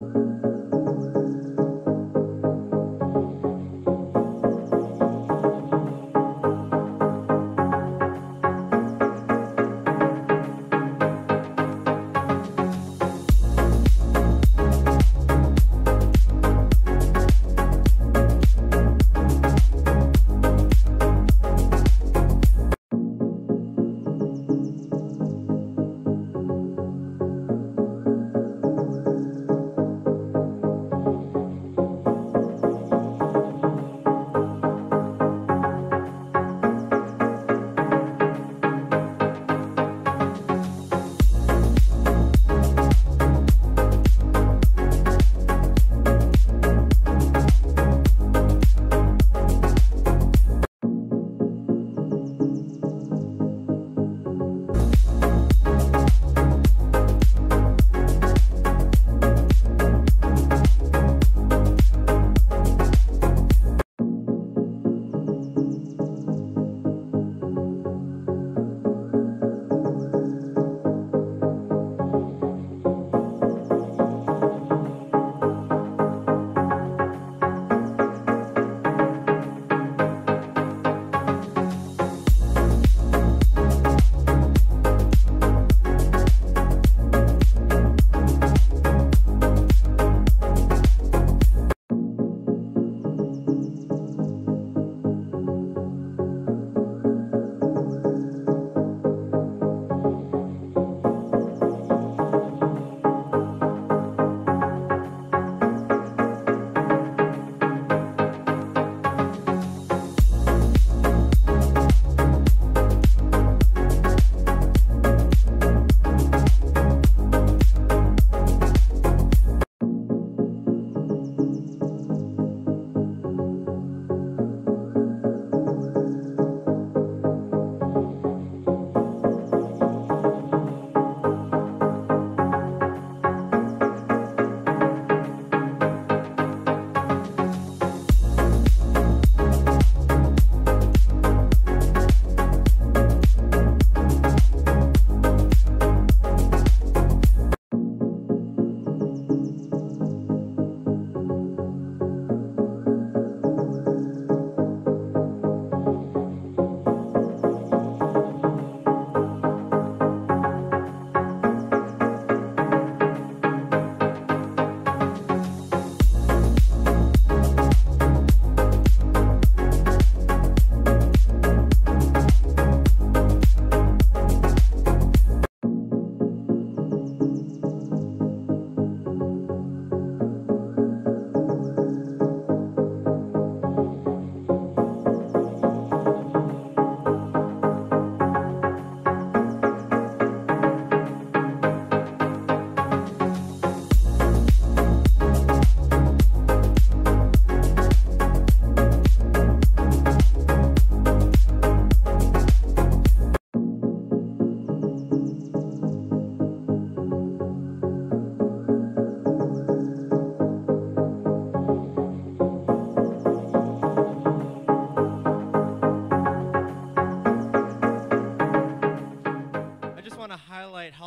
I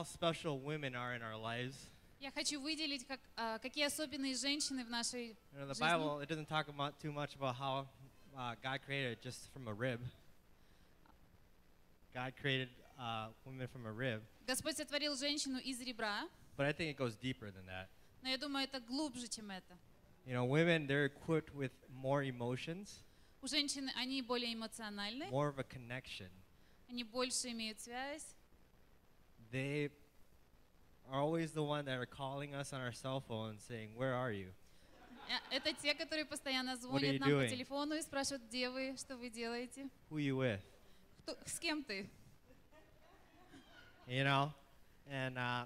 how special women are in our lives. Я хочу выделить, как, а, какие особенные женщины в нашей You know, the жизни. Bible it doesn't talk about too much about how uh, God created it just from a rib. God created uh, women from a rib, Господь сотворил женщину из ребра, but I think it goes deeper than that. но я думаю, это глубже, чем это. You know, women they're equipped with more emotions, У женщин они более эмоциональны, more of a connection. они больше имеют связь. They are always the one that are calling us on our cell phone saying, "Where are you?" Э, Это те, которые постоянно are звонят you нам по doing? телефону и спрашивают, где вы, что вы делаете, Who you with? Кто- с кем ты. You know, and uh,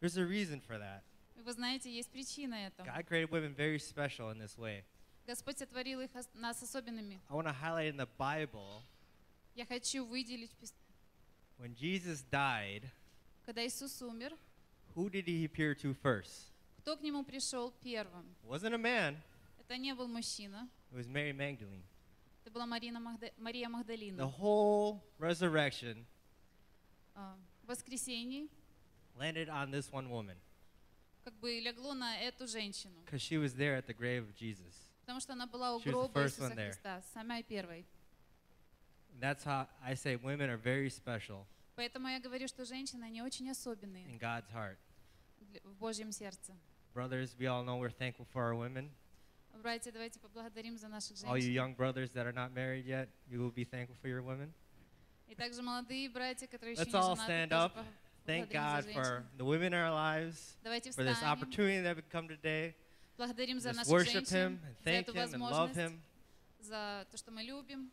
there's a reason for that. И вы знаете, есть причина этому. God created women very special in this way. Господь сотворил их ос- нас особенными. I want to highlight in the Bible Я хочу выделить, пис- when Jesus died, когда Иисус умер, who did he appear to first? кто к нему пришел первым? It wasn't a man, Это не был мужчина, it was Mary Magdalene. это была Марина Магда- Мария The Магдалина. whole resurrection А, В воскресенье landed on this one woman. как бы легло на эту женщину, because she was there at the grave of Jesus. потому что она была у She was the гроба first Иисуса one there. Христа, самой первой. And that's how I say women are very special Поэтому я говорю, что женщины, они очень особенные in God's heart. для- в Божьем сердце. Brothers, we all know we're thankful for our women. Братья, давайте поблагодарим за наших All you женщин. young brothers that are not married yet, you will be thankful for your women. И также молодые братья, которые еще Let's не all женаты, stand тоже up. по- Thank поблагодарим God за for женщин. the women in our lives, Давайте for this встанем, opportunity that we come today. благодарим за Just наших worship женщин, Him and за thank эту Him and love возможность, Him. за то, что мы любим их.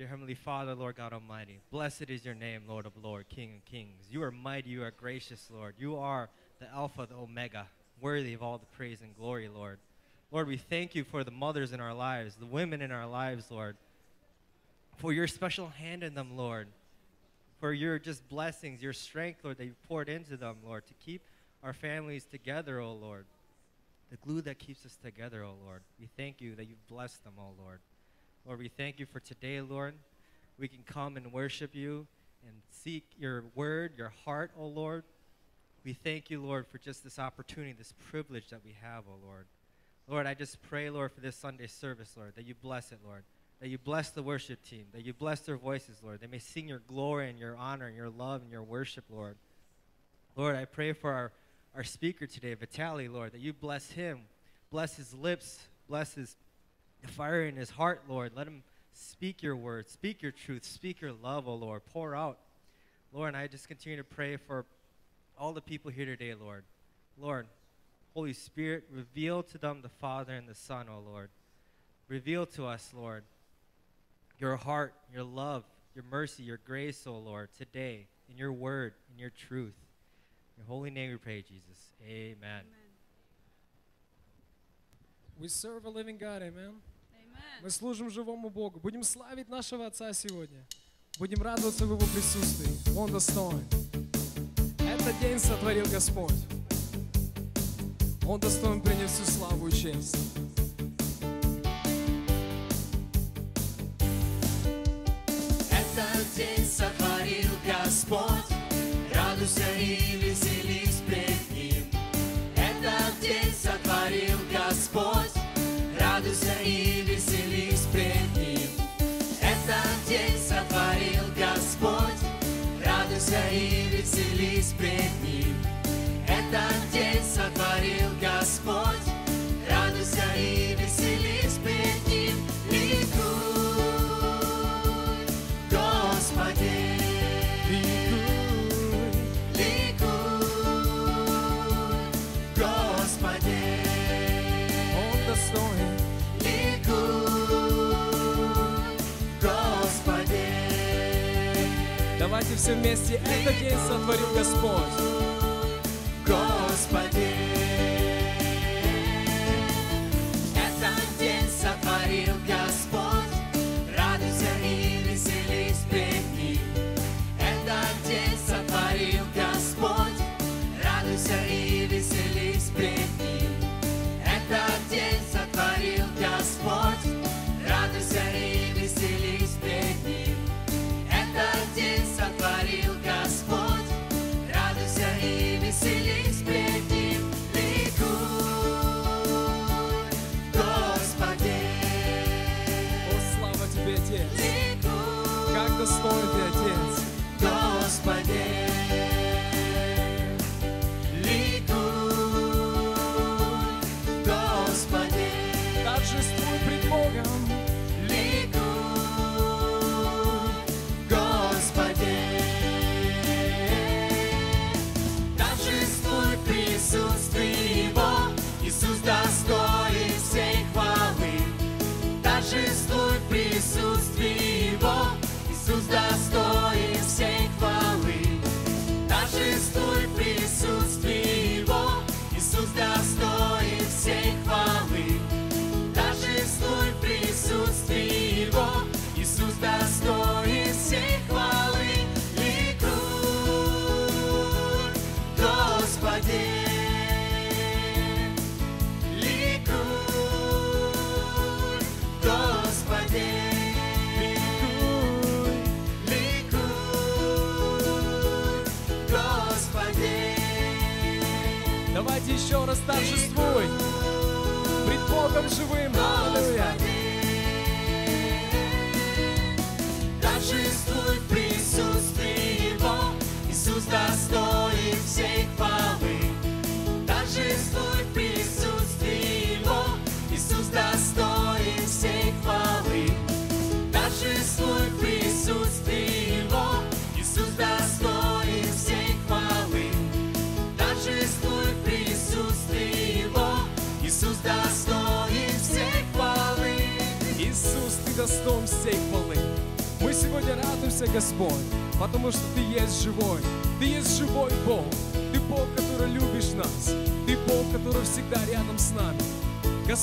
Dear Heavenly Father, Lord God Almighty, blessed is your name, Lord of Lord, King of Kings. You are mighty, you are gracious, Lord. You are the Alpha, the Omega, worthy of all the praise and glory, Lord. Lord, we thank you for the mothers in our lives, the women in our lives, Lord, for your special hand in them, Lord, for your just blessings, your strength, Lord, that you've poured into them, Lord, to keep our families together, O Lord. The glue that keeps us together, O Lord. We thank you that you've blessed them, O Lord. Lord, we thank you for today, Lord. We can come and worship you and seek your word, your heart, O Lord. We thank you, Lord, for just this opportunity, this privilege that we have, O Lord. Lord, I just pray, Lord, for this Sunday service, Lord, that you bless it, Lord. That you bless the worship team, that you bless their voices, Lord. They may sing your glory and your honor and your love and your worship, Lord. Lord, I pray for our, our speaker today, Vitali, Lord, that you bless him, bless his lips, bless his the fire in his heart, Lord. Let him speak your word, speak your truth, speak your love, O Lord. Pour out. Lord, and I just continue to pray for all the people here today, Lord. Lord, Holy Spirit, reveal to them the Father and the Son, O Lord. Reveal to us, Lord, your heart, your love, your mercy, your grace, O Lord, today, in your word, in your truth. In your holy name we pray, Jesus. Amen. We serve a living God, amen. Мы служим живому Богу. Будем славить нашего Отца сегодня. Будем радоваться в Его присутствии. Он достоин. Этот день сотворил Господь. Он достоин принять всю славу и честь. все вместе. Этот день сотворил Господь.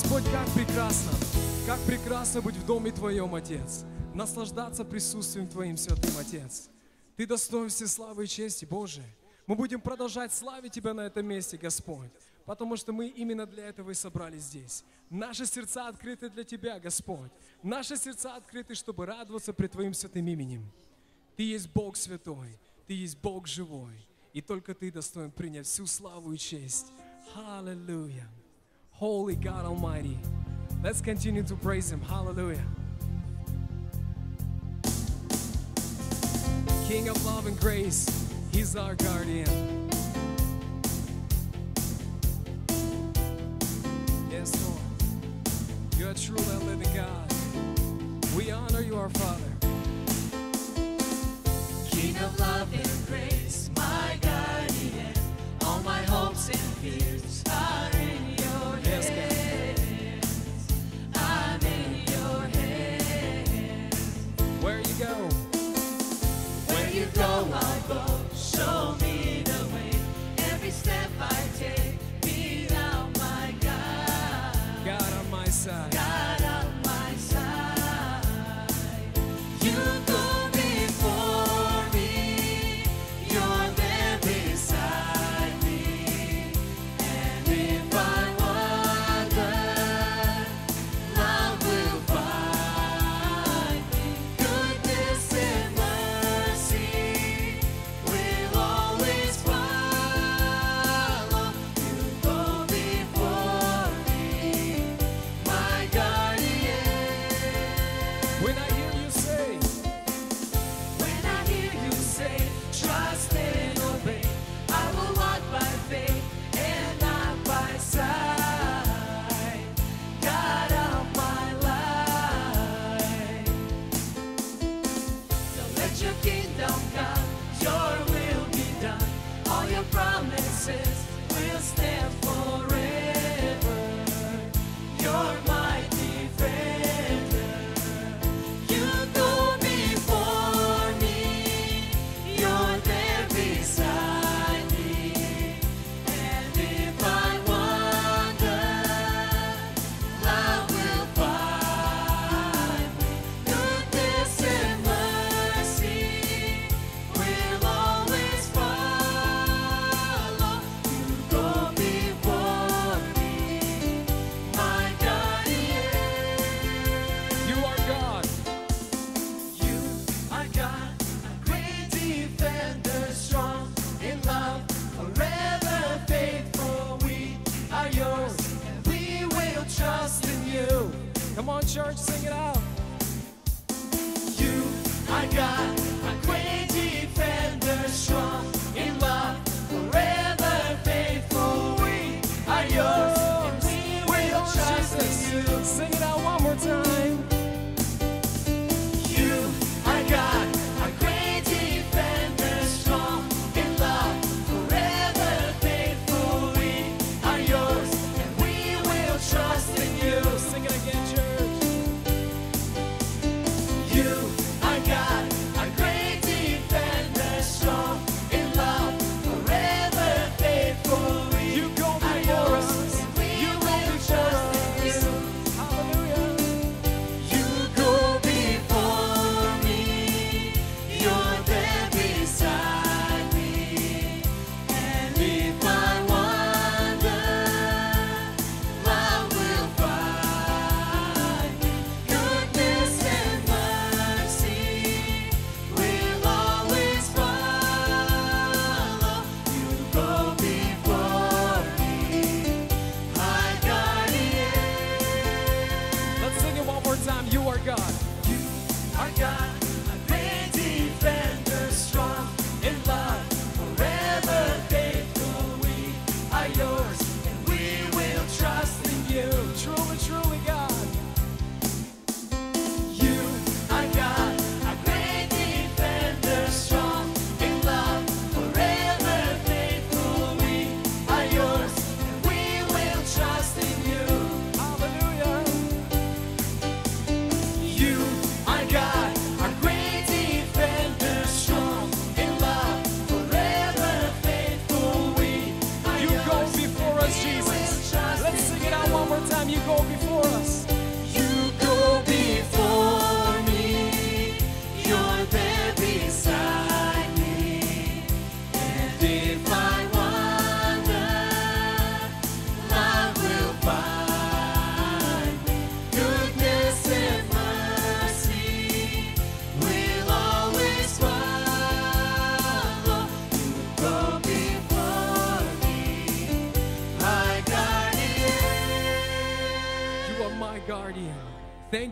Господь, как прекрасно, как прекрасно быть в доме Твоем, Отец, наслаждаться присутствием Твоим, Святым Отец. Ты достоин все славы и чести, Боже. Мы будем продолжать славить Тебя на этом месте, Господь, потому что мы именно для этого и собрались здесь. Наши сердца открыты для Тебя, Господь. Наши сердца открыты, чтобы радоваться при Твоим святым именем. Ты есть Бог святой, Ты есть Бог живой, и только Ты достоин принять всю славу и честь. Аллилуйя. holy God Almighty. Let's continue to praise Him. Hallelujah. King of love and grace, He's our guardian. Yes, Lord. You are true and living God. We honor you, our Father. King of love and grace, my guardian, all my hopes and fears. side.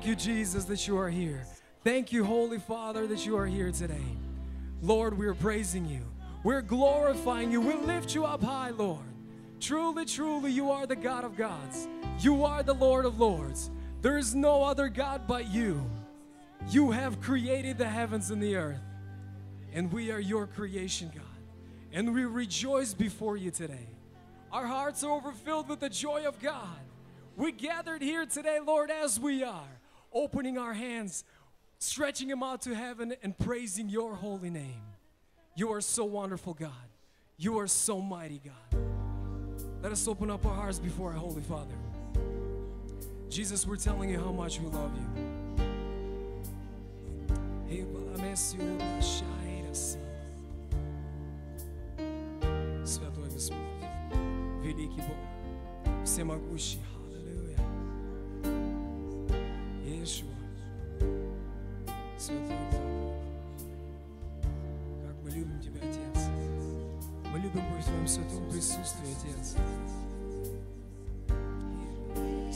You, Jesus, that you are here. Thank you, Holy Father, that you are here today. Lord, we're praising you. We're glorifying you. We lift you up high, Lord. Truly, truly, you are the God of gods. You are the Lord of lords. There is no other God but you. You have created the heavens and the earth, and we are your creation, God. And we rejoice before you today. Our hearts are overfilled with the joy of God. We gathered here today, Lord, as we are, opening our hands, stretching them out to heaven, and praising your holy name. You are so wonderful, God. You are so mighty, God. Let us open up our hearts before our Holy Father. Jesus, we're telling you how much we love you. Hey, Balamesio, Bashairasi. Святой Господь, великий Бог, всемогущий, Иешуа, Святой Бог, как мы любим Тебя, Отец. Мы любим быть в Твоем святом присутствии, Отец. Приходи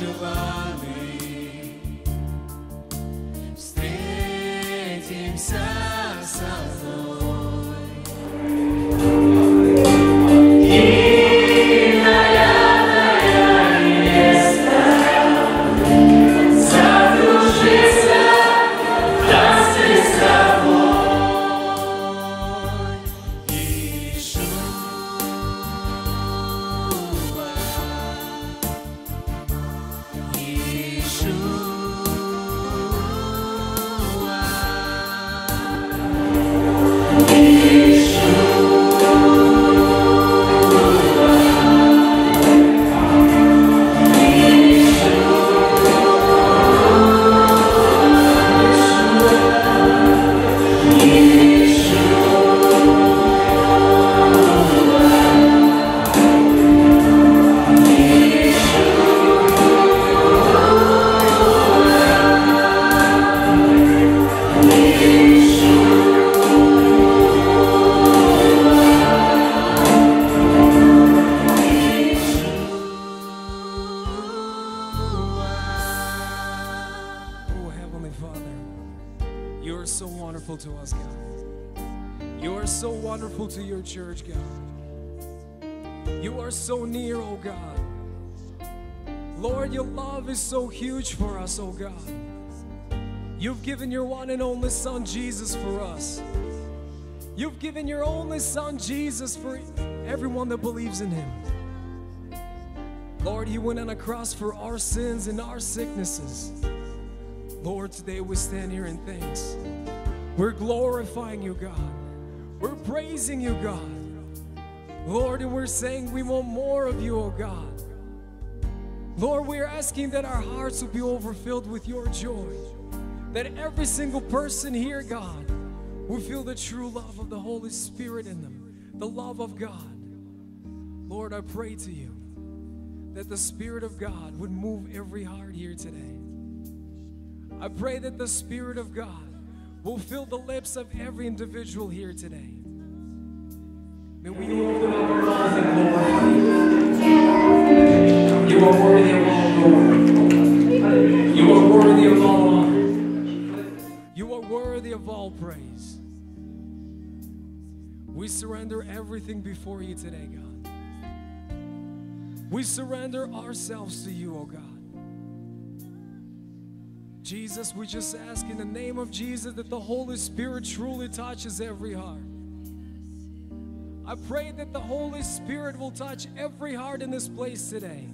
Jeová. Only Son, Jesus, for us. You've given your only Son, Jesus, for everyone that believes in Him. Lord, He went on a cross for our sins and our sicknesses. Lord, today we stand here in thanks. We're glorifying you, God. We're praising you, God. Lord, and we're saying we want more of you, oh God. Lord, we are asking that our hearts will be overfilled with your joy. That every single person here, God, will feel the true love of the Holy Spirit in them, the love of God. Lord, I pray to you that the Spirit of God would move every heart here today. I pray that the Spirit of God will fill the lips of every individual here today. May we open our mouth and glorify you. You are worthy all praise. We surrender everything before you today, God. We surrender ourselves to you, oh God. Jesus, we just ask in the name of Jesus that the Holy Spirit truly touches every heart. I pray that the Holy Spirit will touch every heart in this place today.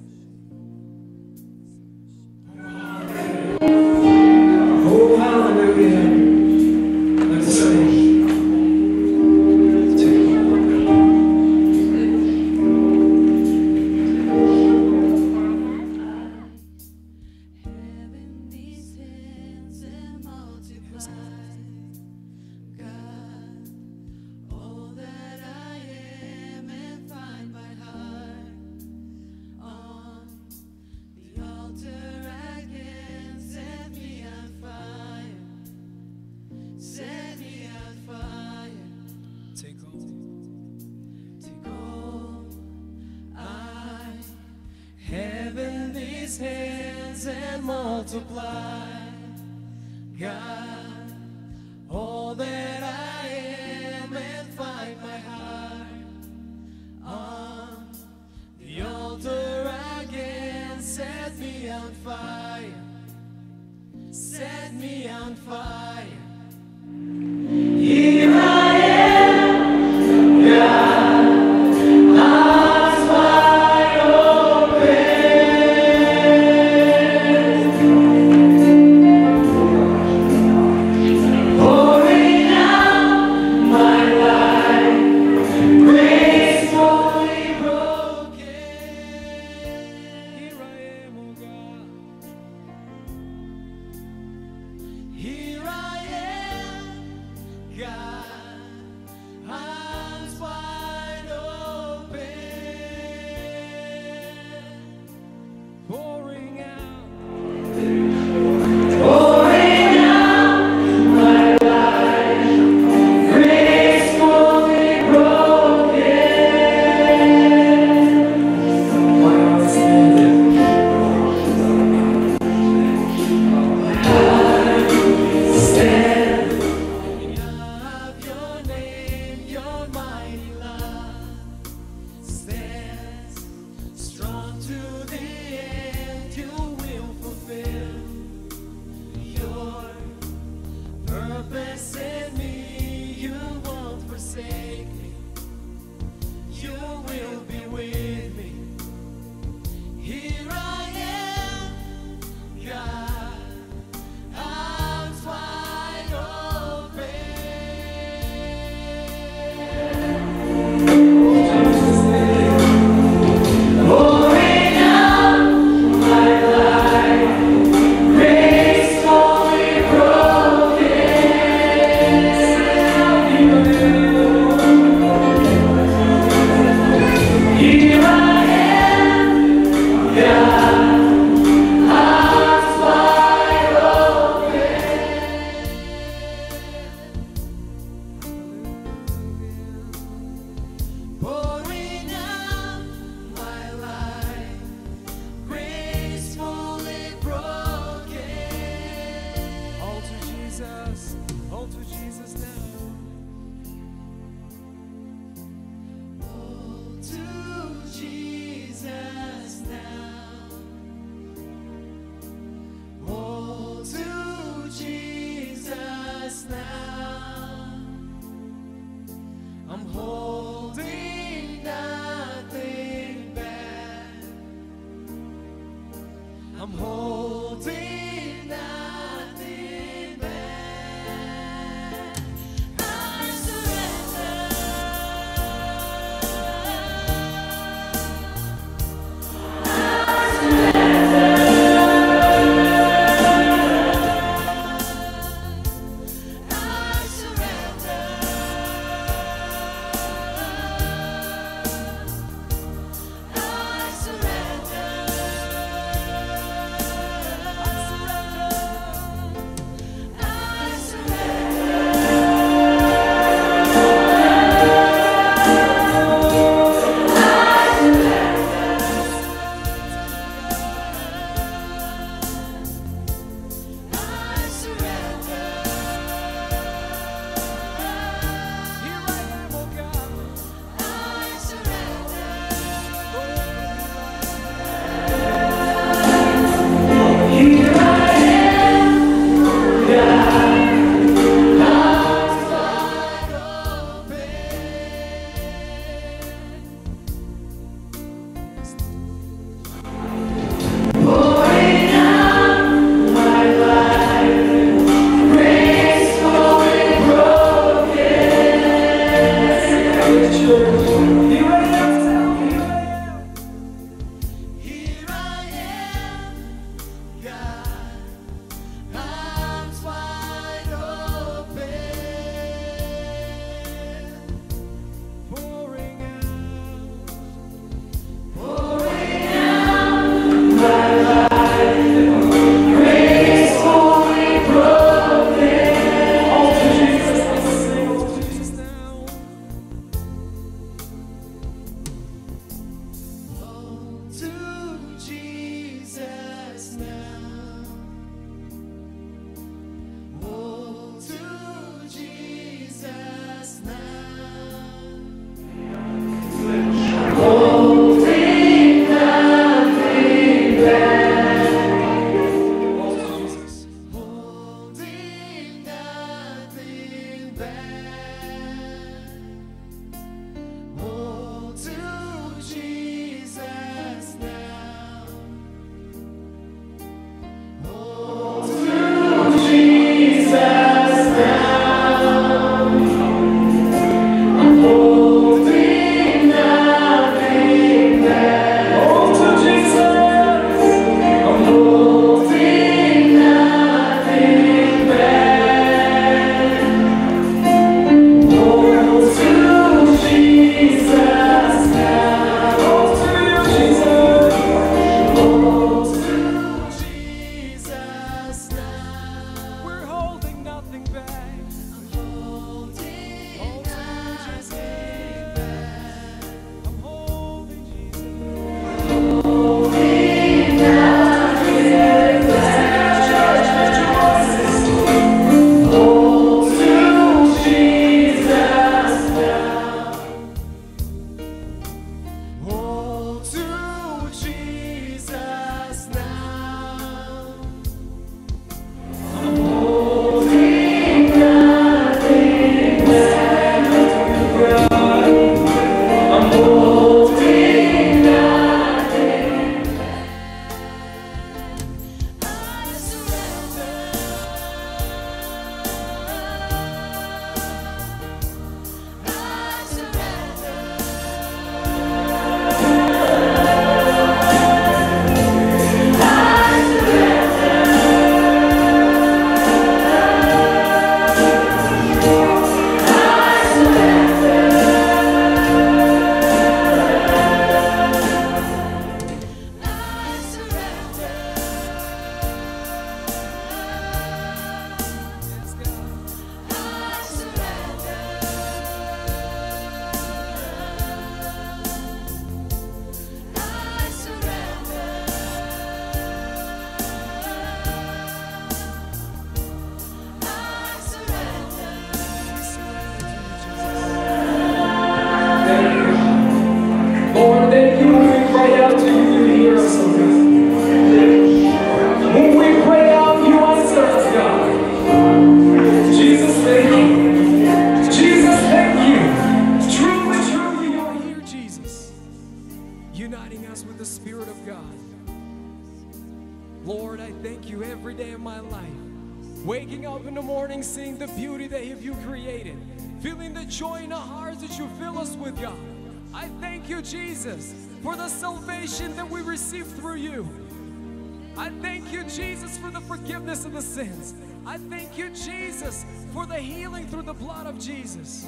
I thank you, Jesus, for the forgiveness of the sins. I thank you, Jesus, for the healing through the blood of Jesus.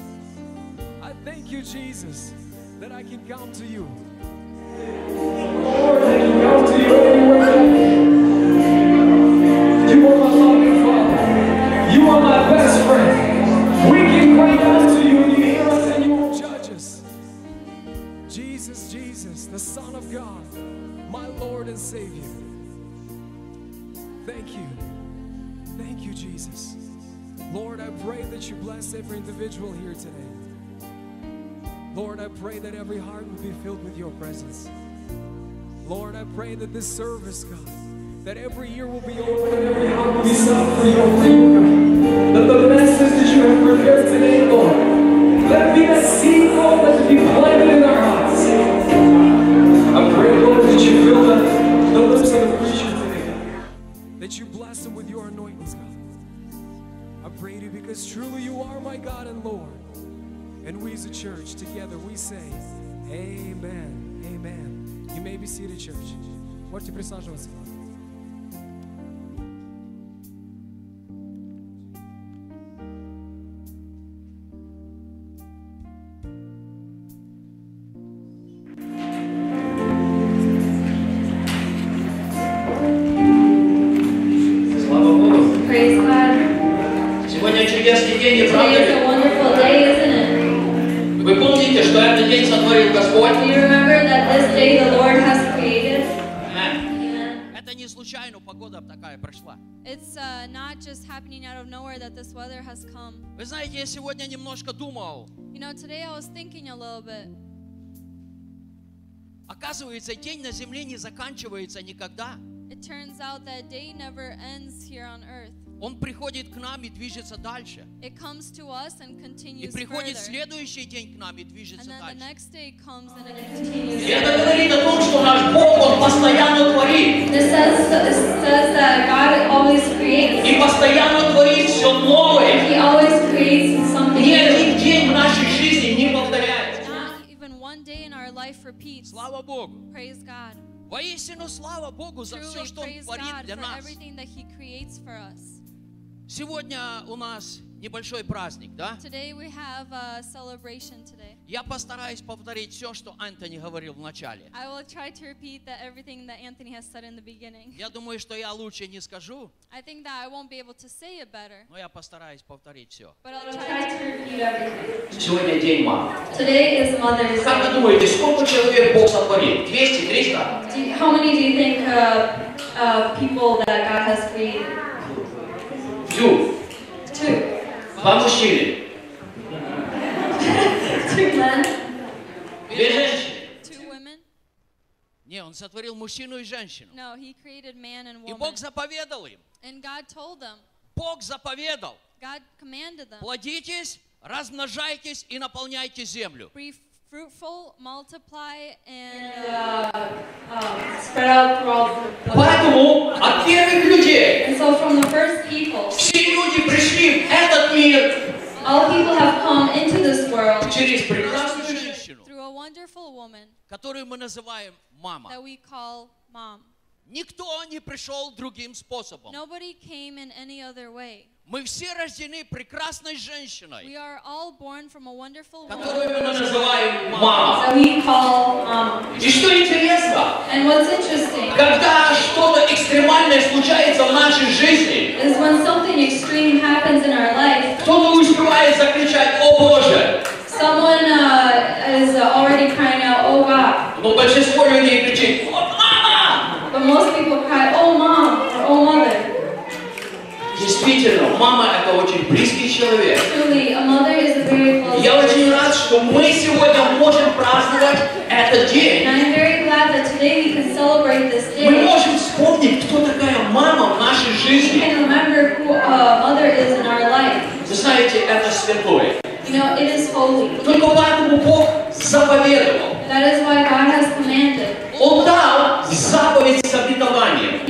I thank you, Jesus, that I can come to you. That you bless every individual here today. Lord, I pray that every heart will be filled with your presence. Lord, I pray that this service, God, that every year will be open and every heart will be stop for your finger. That the message that you have prepared today, Lord, let be a seed, Lord, that be planted in our hearts. I pray, Lord, that you fill the, the lips of the preacher today. that you bless them with your anointings, God. I pray to you because truly you are my God and Lord. And we as a church together, we say, Amen. Amen. You may be seated, church. Можете присаживаться. Just happening out of nowhere that this weather has come. Вы знаете, я сегодня немножко думал. You know, today I was thinking a little bit. Оказывается, день на земле не заканчивается никогда. It turns out that day never ends here on earth. Он приходит к нам и движется дальше. It comes to us and И continues приходит further. следующий день к нам и And движется then the дальше. next day comes and it И continues. это говорит о том, что наш Бог, постоянно творит. This says, this says that God always creates. И постоянно творит все новое. He always creates something Ни new. один день в нашей жизни не повторяется. Not even one day in our life repeats. Слава Богу. Praise God. Воистину, слава Богу за все, Truly что Он praise творит God для for нас. everything that He creates for us. Сегодня у нас небольшой праздник, да? Today we have a celebration today. Я постараюсь повторить все, что Антони говорил в начале. I will try to repeat that everything that Anthony has said in the beginning. Я думаю, что я лучше не скажу, I think that I won't be able to say it better, но я постараюсь повторить все. but I'll try to. repeat everything. Сегодня день мам. Today is Mother's Как вы Day. думаете, сколько человек Бог сотворил? 200, 300? Do you- how many do you think uh, uh, people that God has created? Two. Мужчины. Two men. Две женщины. Two women? Не, Он сотворил мужчину и женщину. No, He created man and И woman. Бог заповедал им. And God told them, Бог заповедал. God commanded them, Плодитесь, размножайтесь и наполняйте землю. fruitful, multiply, and Um, spread out throughout the Поэтому от первых людей And so from the first people, все люди пришли в этот мир all people have come into this world через прекрасную женщину, through a wonderful woman которую мы называем мама. that we call mom. Никто не пришел другим способом. Nobody came in any other way. Мы все рождены прекрасной женщиной, We are all born from a wonderful woman которую мы называем мама. that we call mom. И что интересно, And what's interesting когда что-то экстремальное случается в нашей жизни, is when something extreme happens in our life, кто-то успевает закричать «О Боже!», someone uh, is uh, already crying out, "Oh God!" но большинство людей кричит «Вот мама!». But most people cry, "Oh mom!" or "Oh mother." Действительно, мама – это очень близкий человек. Я очень рад, что мы сегодня можем праздновать этот день. Мы можем вспомнить, кто такая мама в нашей жизни. Вы знаете, это святое. You know, Только поэтому Бог заповедовал. Он дал заповедь с обетованием.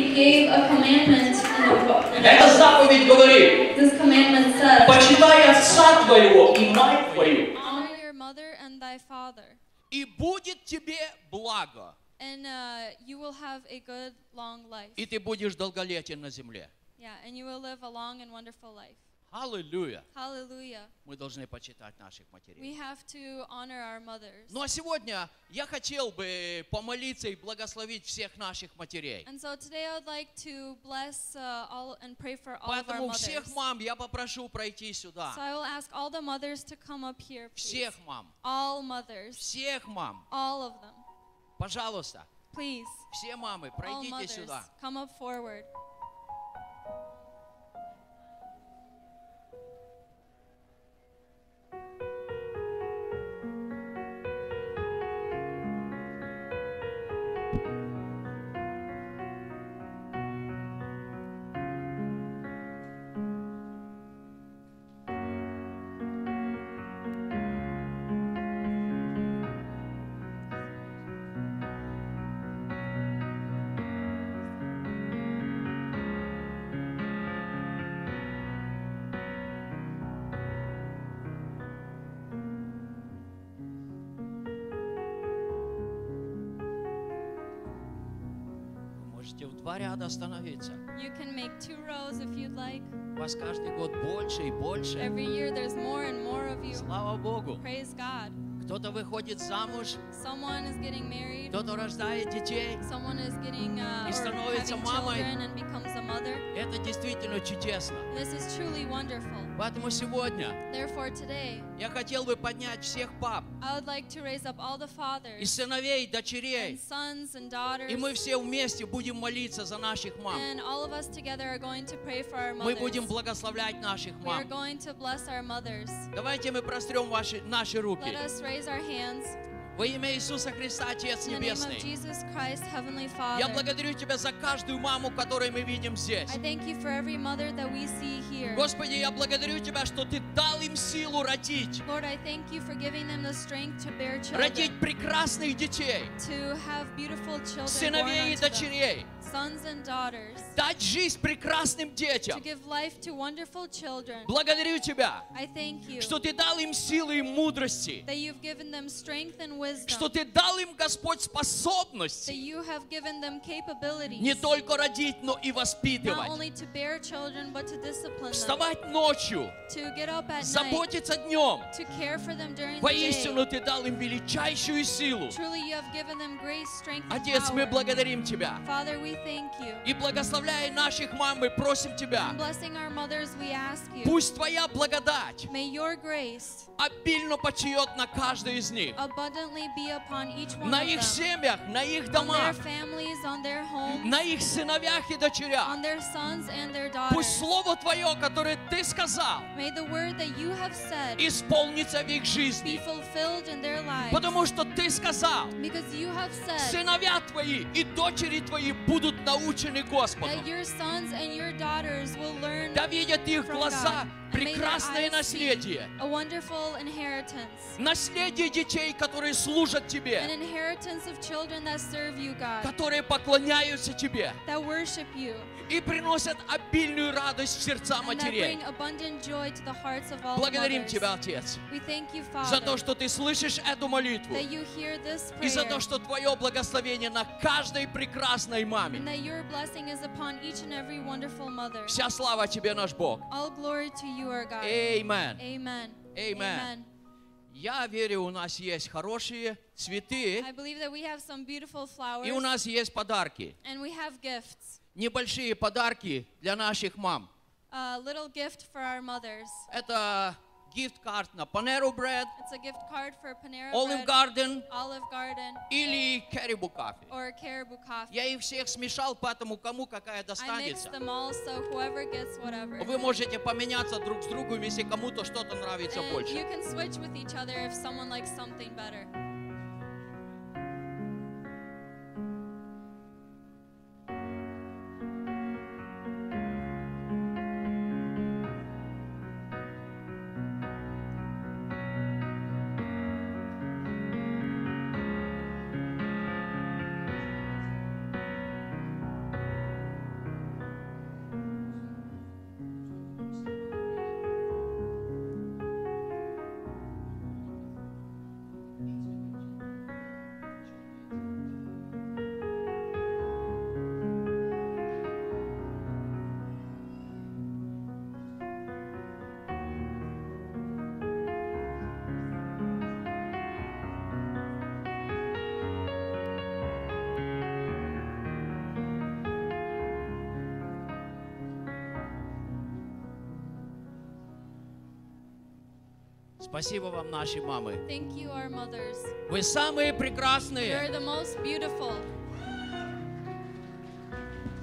Это заповедь говорит. This commandment says, Почитай отца твоего и мать твою. Honor your mother and thy father. И будет тебе благо. And uh, you will have a good long life. И ты будешь долголетен на земле. Yeah, and you will live a long and wonderful life. Аллилуйя. Hallelujah. Мы должны почитать наших We матерей. have to honor our mothers. Ну а сегодня я хотел бы помолиться и благословить всех наших матерей. And so today I would like to bless uh, all and pray for all of our Поэтому mothers. всех мам я попрошу пройти So сюда. I will ask all the mothers to come up here, please. Всех мам. All mothers, Всех мам. all of them, Пожалуйста. please. Все мамы, All пройдите mothers, сюда. come up forward. Можете в два ряда остановиться. You can make two rows if you'd like. У вас каждый год больше и больше. Every year there's more and more of you. Слава Богу. Praise God. Кто-то выходит замуж, Someone is getting married. кто-то рождает детей. Someone is getting uh, И становится мамой. and becomes mother. Это действительно чудесно. This is truly wonderful. Поэтому сегодня Therefore, today я хотел бы поднять всех пап I would like to raise up all the и fathers сыновей, and дочерей. sons and daughters. И мы все вместе будем молиться за наших мам. And all of us together are going to pray for our Мы будем благословлять наших We are мам. going to bless our mothers. Давайте мы прострем ваши, наши руки. Let us raise our hands во имя Иисуса Христа, Отец Небесный, я благодарю Тебя за каждую маму, которую мы видим здесь. Господи, я благодарю Тебя, что Ты дал им силу родить. Родить прекрасных детей. Сыновей и дочерей. Дать жизнь прекрасным детям. Благодарю Тебя, что Ты дал им силы и мудрости что Ты дал им, Господь, способность не только родить, но и воспитывать, children, вставать ночью, заботиться днем. Воистину Ты дал им величайшую силу. Отец, мы благодарим Тебя. И благословляя наших мам, мы просим Тебя, пусть Твоя благодать обильно почиет на каждой из них на их семьях, на их домах, на их сыновьях и дочерях. Пусть Слово Твое, которое Ты сказал, исполнится в их жизни. Потому что Ты сказал, сыновья Твои и дочери Твои будут научены Господом. Да видят их глаза прекрасное наследие. Наследие детей, которые служат служат Тебе, которые поклоняются Тебе и приносят обильную радость в сердца матерей. Благодарим Тебя, Отец, за то, что Ты слышишь эту молитву и за то, что Твое благословение на каждой прекрасной маме. Вся слава Тебе, наш Бог. Amen. Amen. Amen. Я верю, у нас есть хорошие цветы, I believe that we have some beautiful flowers и у нас есть подарки. and we have gifts. Небольшие подарки для наших мам. A little gift for our mothers. Это gift card na Panera Bread. It's a gift card for Panera Olive Bread. Garden. Olive Garden. Или Caribou Coffee. Or Caribou Coffee. Я их всех смешал, поэтому кому какая достанется. I mixed them all, so whoever gets whatever. Вы можете поменяться друг с другом, если кому-то что-то нравится And больше. You can switch with each other if someone likes something better. Спасибо вам, наши мамы. Thank you, our mothers. Вы самые прекрасные. You're the most beautiful.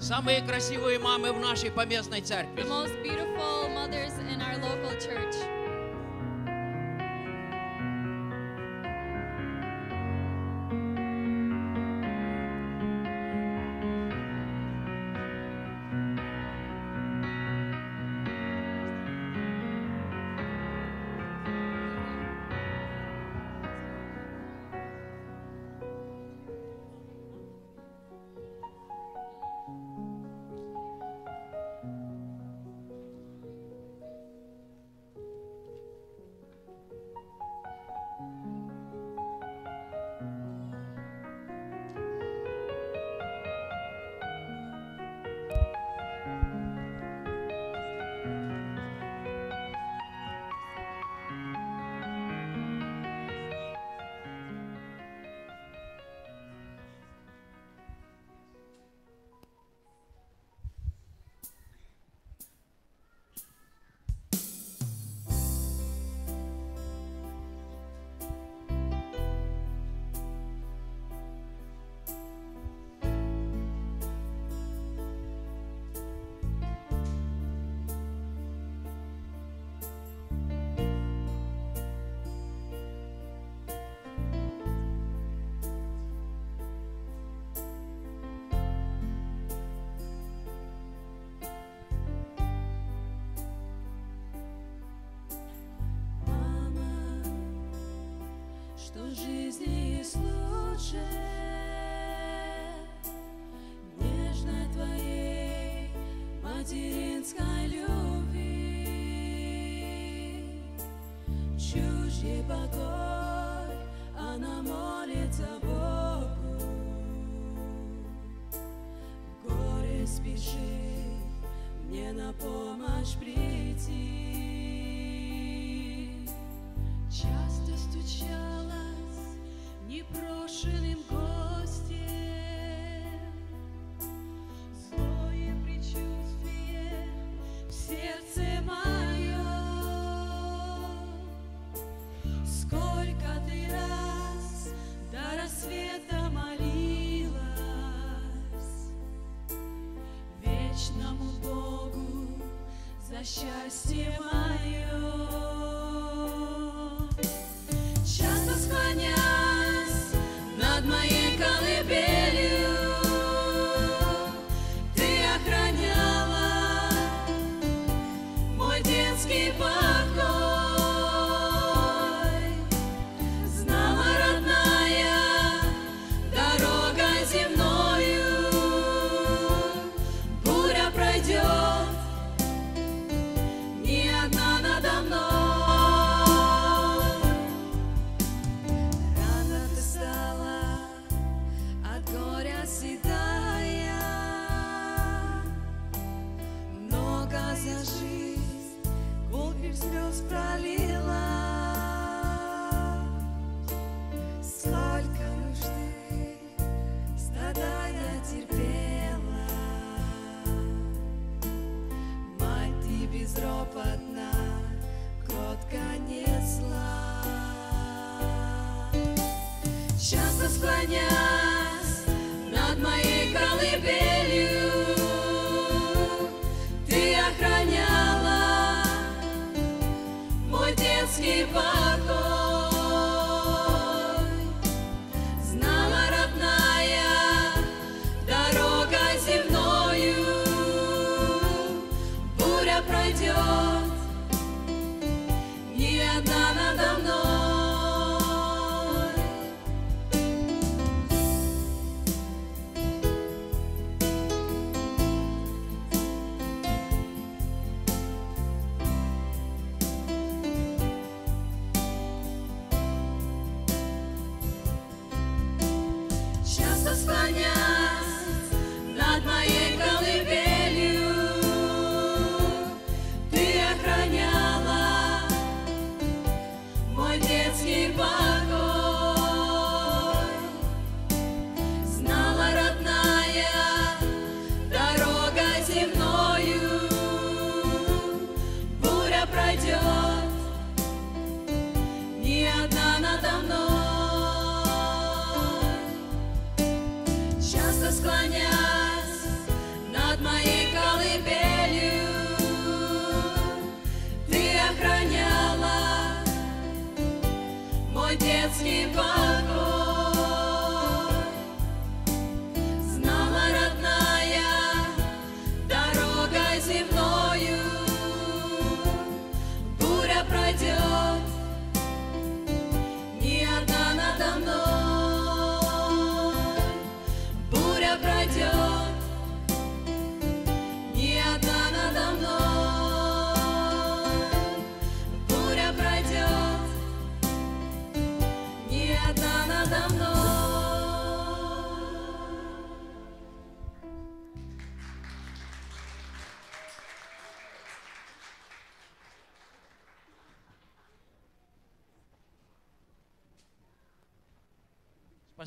Самые красивые мамы в нашей поместной церкви. The most beautiful mothers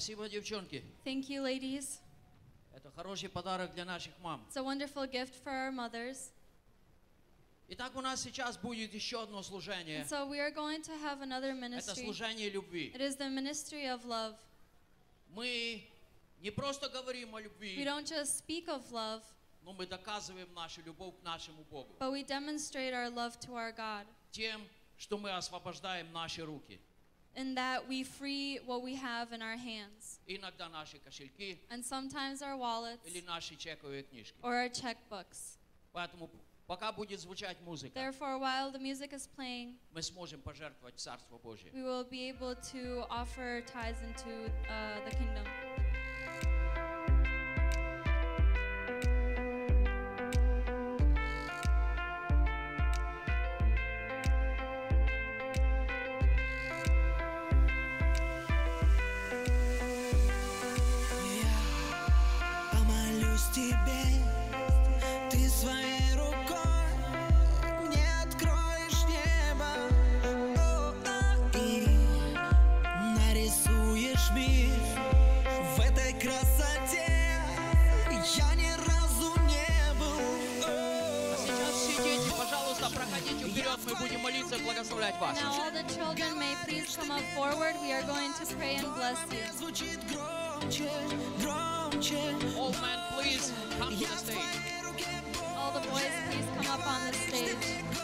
Спасибо, девчонки. Thank you, ladies. Это хороший подарок для наших мам. It's a wonderful gift for our mothers. Итак, у нас сейчас будет еще одно служение. And so we are going to have another Это ministry. служение любви. It is the ministry of love. Мы не просто говорим о We любви, don't just speak of love, но мы доказываем нашу любовь к нашему Богу but we demonstrate our love to our God тем, что мы освобождаем наши руки, in that we free what we have in our hands, иногда наши кошельки and sometimes our wallets или наши чековые книжки. or our checkbooks. Поэтому пока будет звучать музыка, Therefore, while the music is playing, мы сможем пожертвовать в Царство Божье. we will be able to offer tithes into uh, the kingdom. Тебе, ты своей рукой мне откроешь небо О, а, и нарисуешь мир в этой красоте. Я ни разу не был. А сейчас дети, пожалуйста, проходите вперед, мы будем молиться и благословлять вас. Now, all the children may please come up forward. We are going to pray and bless you. Звучит громче, громче. All men, please come to the stage. All the boys, please come up on the stage.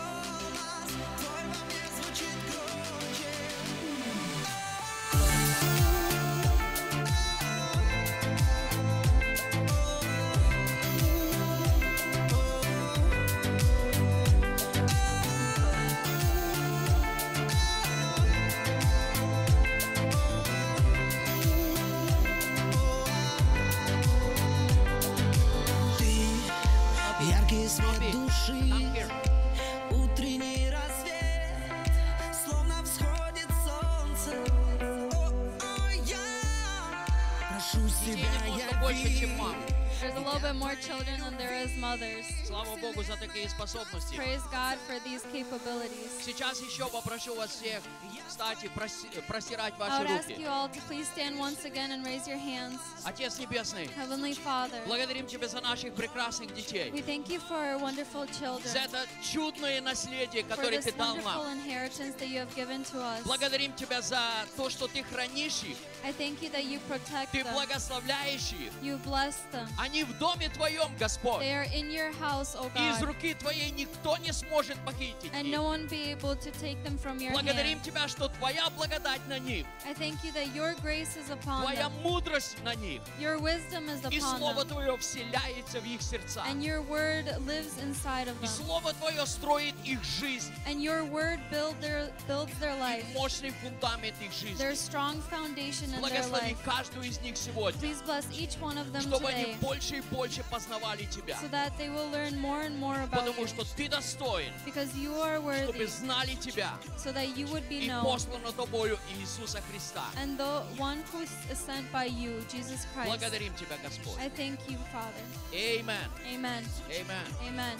days способности. Praise God for these capabilities. Сейчас еще попрошу вас всех, кстати, проси- простирать I ваши would ask руки. you all to please stand once again and raise your hands. Отец Небесный, Heavenly Father, благодарим Тебя за наших прекрасных детей, we thank you for our wonderful children, за это чудное наследие, которое Ты дал нам. inheritance that you have given to us. Благодарим Тебя за то, что Ты хранишь их, I thank you that you protect Ты благословляешь их. you bless them. Они в доме Твоем, Господь. They are in your house, O И из God, руки Твоей никто не сможет похитить and no one be able to take them from your Благодарим hand. Тебя, что Твоя благодать на них, I thank you that your grace is upon Твоя them, мудрость на них, your wisdom is и Слово them, Твое вселяется в их сердца. and your word lives inside of И them, Слово Твое строит их жизнь, and your word build their, builds their life, их мощный фундамент их жизни. their strong foundation in their Благослови life. каждую из них сегодня, Please bless each one of them чтобы они today больше и больше познавали Тебя. so that they will learn more and more about Потому you что Ты достоин, because you are чтобы worthy знали Тебя so that you would be и known послано Тобою Иисуса Христа. and the one who is sent by you, Jesus Christ. Благодарим Тебя, Господь. I thank you, Father. Amen. Amen. Amen. Amen.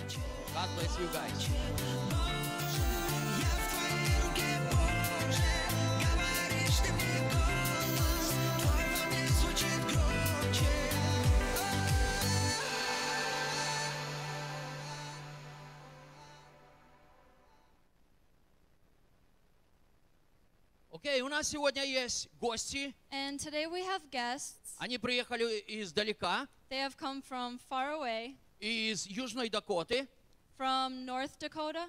God bless you guys. Окей, у нас сегодня есть гости. And today we have guests. Они приехали издалека, They have come from far away, из Южной Дакоты. from North Dakota,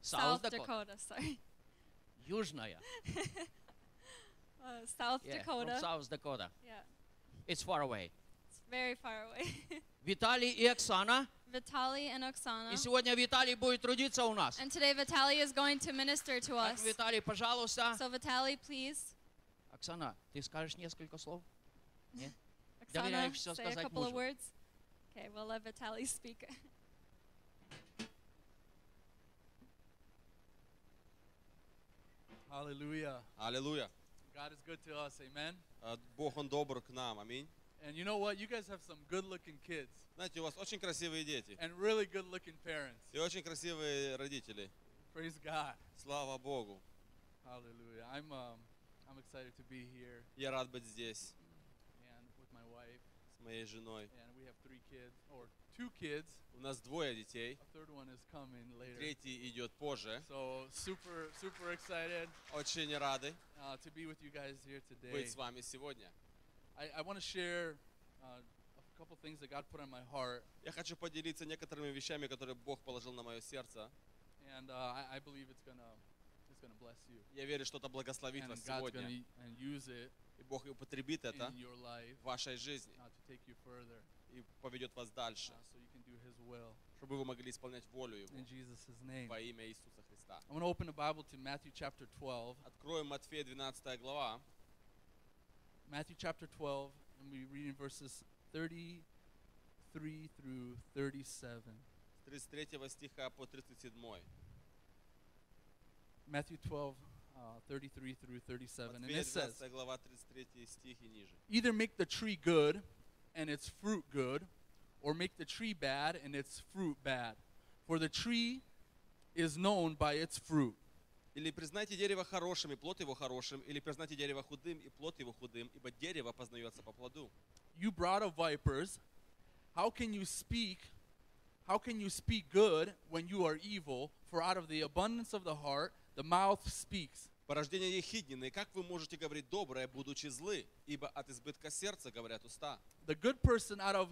South Dakota. Dakota, sorry, Южная. uh, South Yeah, Dakota. from South Dakota. Yeah, It's far away. it's very far away. Виталий и Оксана. Vitaly and Oksana. И сегодня Виталий будет трудиться у нас. And today Vitaly is going to minister to Так, us. Виталий, пожалуйста. So Vitaly, please. Оксана, ты скажешь несколько слов? Нет? Oksana, Доверяешь всё say a сказать couple of мужу. words. Okay, we'll let Vitaly speak. Hallelujah. Аллилуйя. God is good to us. Amen. А, Бог, Он добр к нам. Аминь. And you know what? You guys have some good looking kids Знаете, у вас очень красивые дети and really good looking parents. и очень красивые родители. Praise God. Слава Богу. Hallelujah. I'm, um, I'm excited to be here Я рад быть здесь and with my wife. с моей женой. And we have three kids, or two kids. У нас двое детей. A third one is coming later. Третий идет позже. So super, super excited Очень рады uh, to be with you guys here today. быть с вами сегодня. I, I want to share uh, a couple things that God put on my heart, Я хочу поделиться некоторыми вещами, которые Бог положил на мое сердце. and uh, I, I believe it's gonna, it's gonna bless you. Я верю, что это благословит And вас God's сегодня. gonna and use it И Бог употребит это in your life в вашей жизни uh, to take you further, и поведет вас дальше, uh, so you can do His will. чтобы вы могли исполнять волю Его In Jesus' name. во имя Иисуса Христа. I'm open the Bible to Matthew chapter 12. Откроем Матфея 12 глава. Matthew chapter 12, and we read in verses 33 through 37. с 33 стиха по 37. Matthew 12, uh, 33 through 37. And Матфея it says, 12 глава 33 стих и ниже. Either make the tree good and its fruit good, or make the tree bad and its fruit bad. For the tree is known by its fruit. Или признайте дерево хорошим, и плод его хорошим, или признайте дерево худым, и плод его худым, ибо дерево познается по плоду. You brought of vipers, how can you speak? How can you speak good when you are evil? For out of the abundance of the heart, the mouth speaks. Порождение ехиднины, как вы можете говорить доброе, будучи злы? Ибо от избытка сердца говорят уста. The good person out of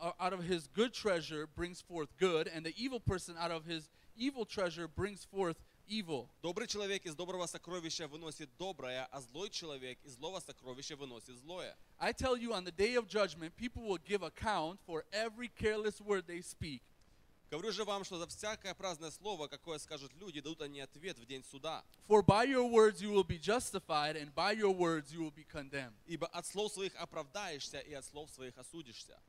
uh, out of his good treasure brings forth good, and the evil person out of his evil treasure brings forth evil. Добрый человек из доброго сокровища выносит доброе, а злой человек из злого сокровища выносит злое. I tell you, on the day of judgment, people will give account for every careless word they speak. Говорю же вам, что за всякое праздное слово, какое скажут люди, дадут они ответ в день суда. For by your words you will be justified, and by your words you will be condemned. Ибо от слов своих оправдаешься, и от слов своих осудишься.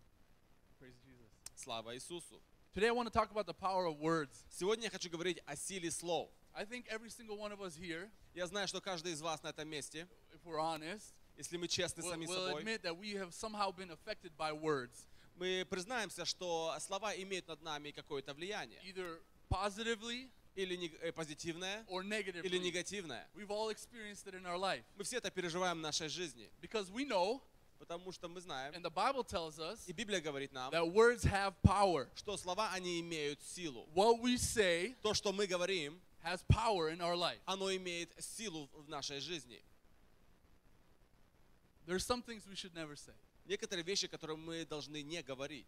Praise Jesus. Слава Иисусу. Today I want to talk about the power of words. Сегодня я хочу говорить о силе слов. I think every single one of us here, Я знаю, что каждый из вас на этом месте, if we're honest, если мы честны will, сами will собой, admit that we have somehow been affected by words, мы признаемся, что слова имеют над нами какое-то влияние. either positively Или не- э, позитивное, or или negatively. негативное. We've all experienced it in our life Мы все это переживаем в нашей жизни, because we know, потому что мы знаем, and the Bible tells us, и Библия говорит нам, that words have power. что слова, они имеют силу. What we say То, что мы говорим, has power in our life. оно имеет силу в нашей жизни. There's some things we should never say. Некоторые вещи, которые мы должны не говорить.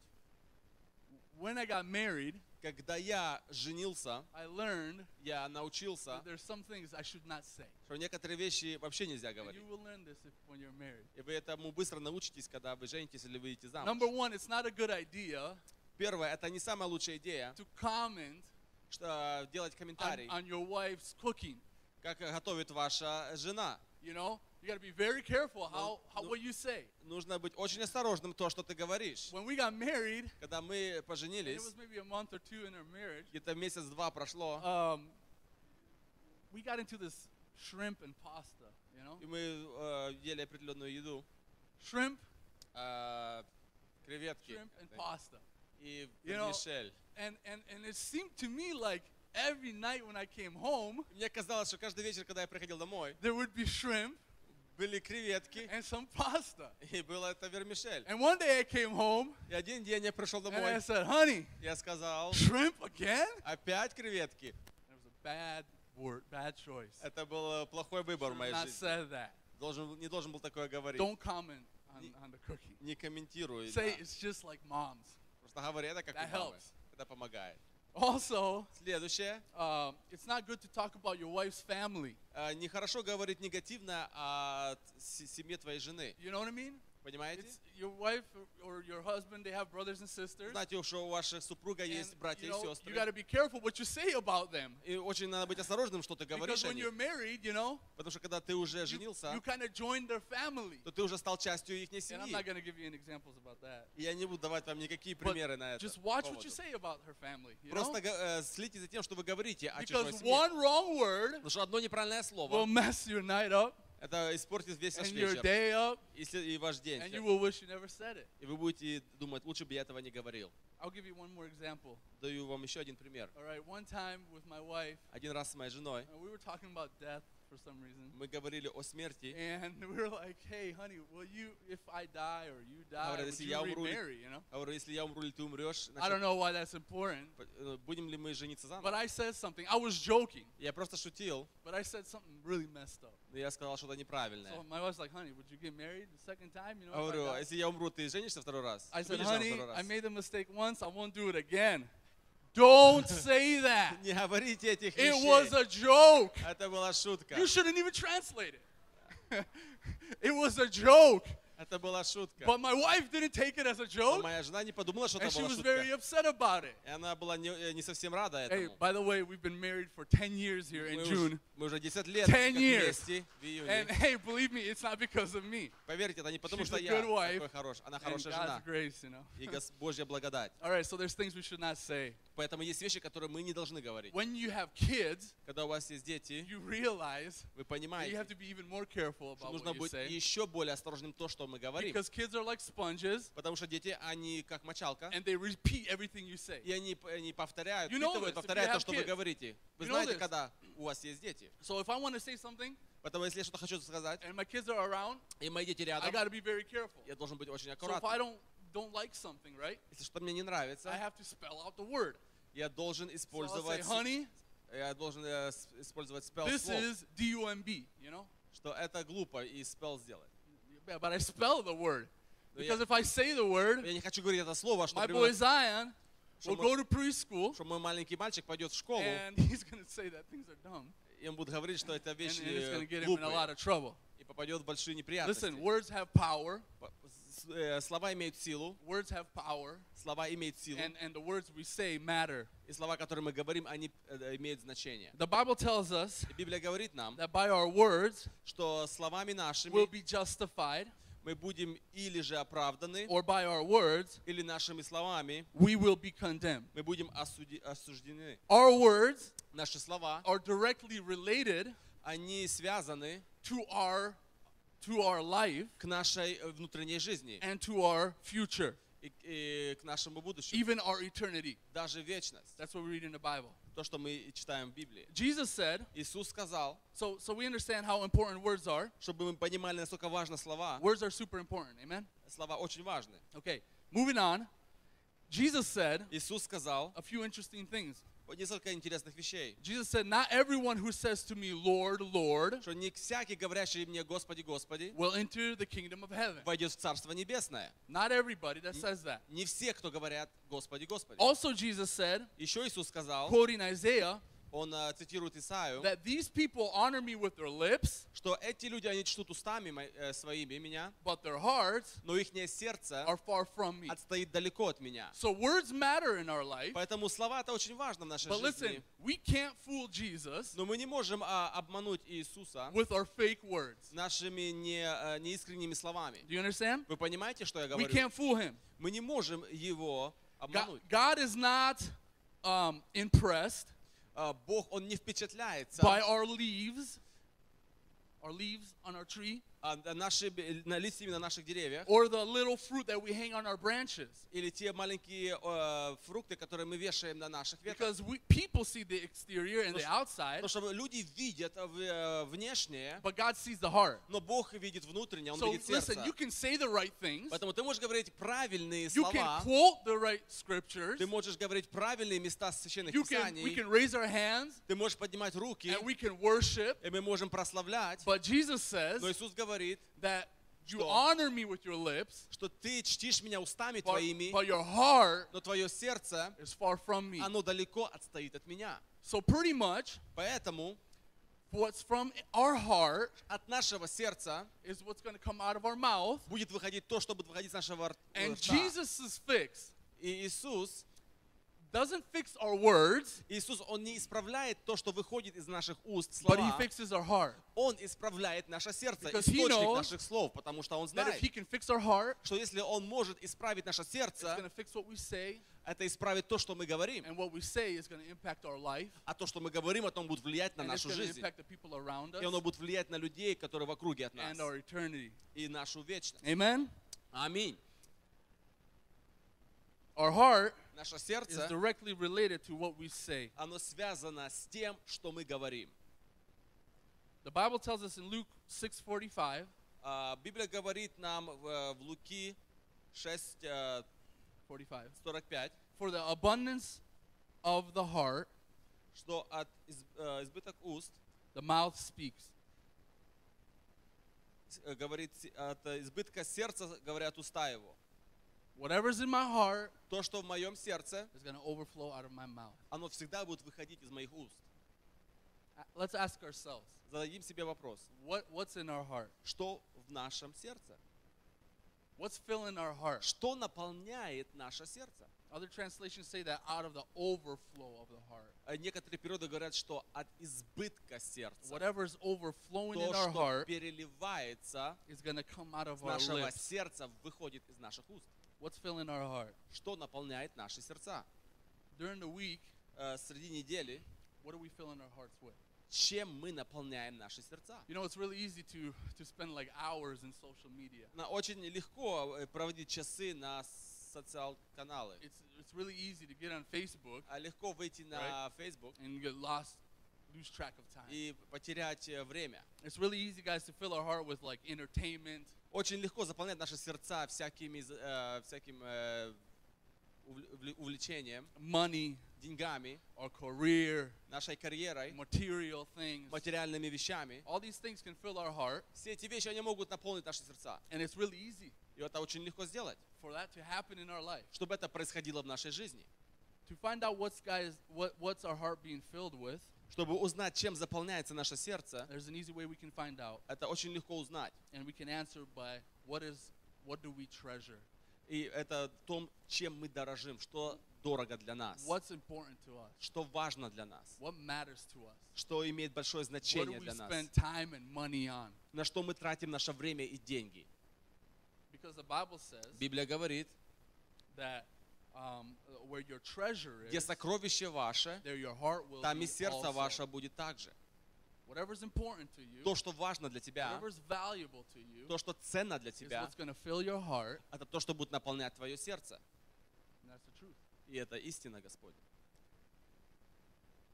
When I got married, Когда я женился, I learned я научился, that there's some things I should not say. что некоторые вещи вообще нельзя говорить. you will learn this if, when you're married. И вы этому быстро научитесь, когда вы женитесь или выйдете замуж. Number one, it's not a good idea Первое, это не самая лучшая идея, to comment что делать on, комментарий, on your wife's cooking. как готовит ваша жена. You know, you got to be very careful how, how no. what you say. Нужно быть очень осторожным то, что ты говоришь. When we got married, Когда мы it поженились, was maybe a month or two in our marriage, где-то месяц-два прошло, um, we got into this shrimp and pasta. You know, и мы э, ели определенную еду, shrimp, э, креветки shrimp and pasta. и You know, вермишель. And and and it seemed to me like every night when I came home, И Мне казалось, что каждый вечер, когда я приходил домой, there would be shrimp были креветки, and some pasta. и было это вермишель. And one day I came home И один день я пришел and I домой, said, "Honey, я сказал, shrimp again?" опять креветки. And it was a bad word, bad choice. Это был э, плохой выбор в Should моей have not жизни. said that. Должен, не должен был такое говорить. Don't comment on, on the cookie. Не комментируй. Say да. it's just like moms. Это как That у мамы. helps. Это помогает. Also, Следующее. um, it's not good to talk about your wife's family. Э, Нехорошо говорить негативно о с- семье твоей жены. You know what I mean? Понимаете? Знаете, что у вашей супруга есть братья и сестры. И очень надо быть осторожным, что ты говоришь о них. Потому что когда ты уже женился, то ты уже стал частью их семьи. И я не буду давать вам никакие примеры на это. Просто э, следите за тем, что вы говорите о чужой семье. Потому что одно неправильное слово mess your night up это испортит весь ваш and your вечер. day up, И, след- и ваш день. and you will wish you never said it. И вы будете думать, лучше бы я этого не говорил. I'll give you one more example. Даю вам еще один пример. All right, one time with my wife, Один раз с моей женой uh, we were talking about death for some reason. мы говорили о смерти. And we were like, hey, honey, will you, if I die or you die, Говорят, would если you я умру, или- remarry, you know? говорю, если я умру или ты умрешь, I don't know why that's important, п- э, будем ли мы жениться but заново? I said something. I was joking, Я просто шутил, but I said something really messed up. но я сказал что-то неправильное. So my wife's like, honey, would you get married the second time? You know, if I Говорю, die?" а если я умру, ты женишься второй раз? I Ты said, будешь женат honey, второй I раз? made the mistake once. I won't do it again. Don't say that. Не говорите этих It вещей. was a joke. Это была шутка. You shouldn't even translate it. it was a joke. Это была шутка. But my wife didn't take it as a Но joke, моя жена не подумала, что and это she была was very шутка. upset about it. И она была не, э, не совсем рада Hey, этому. by the way, we've been married for 10 years here in Мы June. уже, мы уже 10 лет 10 как years. вместе в июне. And hey, believe me, it's not because of me. Поверьте, это не потому, She's что a я good wife такой хороший. Она And хорошая God's жена. grace, you know. И Гос- Божья благодать. All right, so there's things we should not say. Поэтому есть вещи, которые мы не должны говорить. When you have kids, Когда у вас есть дети, you realize вы that you понимаете, have to be even more careful что about нужно what you быть say. еще более осторожным то, что мы говорим. Because kids are like sponges, Потому что дети, они как мочалка, and they repeat everything you say. и они, они повторяют, You know this, you повторяют то, что вы kids. говорите. Вы You знаете, когда у вас есть дети. So if I want to say something, Поэтому, если я что-то хочу сказать, and my kids are around, и мои дети I рядом, got to be very careful. я должен быть очень So if I аккуратным. don't don't like something, right, Если что-то мне не I нравится, have to spell out the word. я должен So I'll say, использовать, honey, я должен э, с- использовать спел this слов, is D-U-M-B, you know? что это глупо и спел сделать. Yeah, but I spell the word. Но Because я, if I say the word, я не хочу говорить это слово, что my boy ребенок- Zion что will мы- go to preschool, что мой маленький мальчик пойдет в школу, and he's going to say that things are dumb, и он будет говорить, что это and, вещи and it's going to э, get him in a lot глупые, of trouble. и попадет в большие неприятности. Listen, words have power. По- с- э, Слова имеют силу, Words have power, слова имеют силу, and, and the words we say matter. и слова, которые мы говорим, они э, имеют значение. The Bible tells us И Библия говорит нам, that by our words что словами нашими we'll be justified, мы будем или же оправданы, or by our words или нашими словами we will be condemned. мы будем осуди- осуждены. Our words Наши слова, are directly related они связаны to our to our life к нашей э, внутренней жизни and to our future, и, и к нашему будущему, even our eternity. даже вечность. That's what we read in the Bible. То, что мы читаем в Библии. Jesus said, Иисус сказал, so so we understand how important words are. чтобы мы понимали, насколько важны слова. Words are super important. Amen. Слова очень важны. Okay. Moving on. Jesus said Иисус сказал a few interesting things. несколько интересных вещей. Jesus said, Not everyone who says to me, Lord, Lord, Что не всякий, говорящий мне «Господи, Господи», will enter the kingdom of heaven. войдет в Царство Небесное. Not everybody that says that. Не все, кто говорят «Господи, Господи». Also, Jesus said, Еще Иисус сказал, quoting Isaiah, он э, цитирует Исаию, that these people honor me with their lips, что эти люди, они чтут устами мо- э, своими меня, but their hearts но их сердце are far from me. отстоит далеко от меня. So words matter in our life, Поэтому слова это очень важно в нашей but listen, жизни. we can't fool Jesus Но мы не можем а, обмануть Иисуса with our fake words. нашими не, э, неискренними словами. Do you understand? Вы понимаете, что я We говорю? can't fool him. Мы не можем его God, обмануть. God is not um, impressed А, Бог, Он не впечатляется by our leaves, our leaves on our tree. а, наши, на листьями на наших деревьях, or the little fruit that we hang on our branches. или те маленькие э, фрукты, которые мы вешаем на наших ветках. Because we, people see the exterior and the outside, Потому что люди видят в- э, внешнее, but God sees the heart. но Бог видит внутреннее, Он So видит listen, сердце. you can say the right things, Поэтому ты можешь говорить правильные you can слова, quote the right scriptures, ты можешь говорить правильные места священных you can, we писаний, can raise our hands, ты можешь поднимать руки, and we can worship. и мы можем прославлять. But Jesus says Но Иисус говорит, that you Что? honor me with your lips, что ты чтишь меня устами but, твоими, but your heart но твое сердце, is far from me. оно далеко отстоит от меня. So pretty much, Поэтому what's from our heart от нашего сердца is what's going to come out of our mouth. будет выходить то, что будет выходить с нашего рт- And рта. Jesus' fix И Иисус, doesn't fix our words, Иисус, Он не исправляет то, что выходит из наших уст but he слова. fixes our heart. Он исправляет наше сердце, Because he источник knows наших слов, потому что Он That if знает, he can fix our heart, что если Он может исправить наше it's сердце, to fix what we say, это исправит то, что мы говорим. and what we say is impact our life, А то, что мы говорим, о том будет влиять на and it's нашу жизнь. impact the people around us И оно будет влиять на людей, которые в округе от нас. and our eternity. И нашу вечность. Amen? Аминь. Our heart Наше сердце, to what we say. оно связано с тем, что мы говорим. The Bible tells us in Luke 6:45, А, Библия говорит нам в, в Луки 6, э, 45, 45, for the abundance of the heart, что от из- э, избыток уст the mouth speaks. э, говорит, от э, избытка сердца говорят уста его. Whatever's in my heart То, что в моем сердце, is going to overflow out of my mouth. оно всегда будет выходить из моих уст. Uh, Let's ask ourselves, Зададим себе вопрос, what, what's in our heart? что в нашем сердце? What's filling our heart? Что наполняет наше сердце? Other translations say that out of the overflow of the heart. А Некоторые периоды говорят, что от избытка сердца. Whatever's overflowing in our heart переливается is going to come out of our нашего lips. сердца, выходит из наших уст. What's filling our heart? Что наполняет наши сердца? During the week, Э, Среди недели, what are we filling our hearts with? чем мы наполняем наши сердца? You know, it's really easy to, to spend like hours in social media. На- Очень легко э, проводить часы на социал-каналы. It's, it's really easy to get on Facebook А легко выйти на Facebook and get lost, lose track of time. и потерять э, время. It's really easy, guys, to fill our heart with like entertainment, Очень легко заполнять наши сердца всякими, з- э, всяким э, увл- увле- увлечением, money, деньгами, our career, нашей карьерой, material things. материальными вещами. All these things can fill our heart, Все эти вещи, они могут наполнить наши сердца. and it's really easy И это очень легко сделать, for that to happen in our life. чтобы это происходило в нашей жизни. To find out what's guys, what, what's our heart being filled with, Чтобы узнать, чем заполняется наше сердце, there's an easy way we can find out, это очень легко узнать. and we can answer by what is, what do we treasure? И это в том, чем мы дорожим, что дорого для нас, What's important to us? что важно для нас, What matters to us? что имеет большое What do значение we для нас, spend time and money on? на что мы тратим наше время и деньги. Because the Bible says Библия говорит, that um, where your treasure где is, сокровище ваше, there your heart will там и сердце also. ваше будет также. То, что важно для тебя, то, что ценно для тебя, это то, что будет наполнять твое сердце. and that's the truth. И это истина Господня.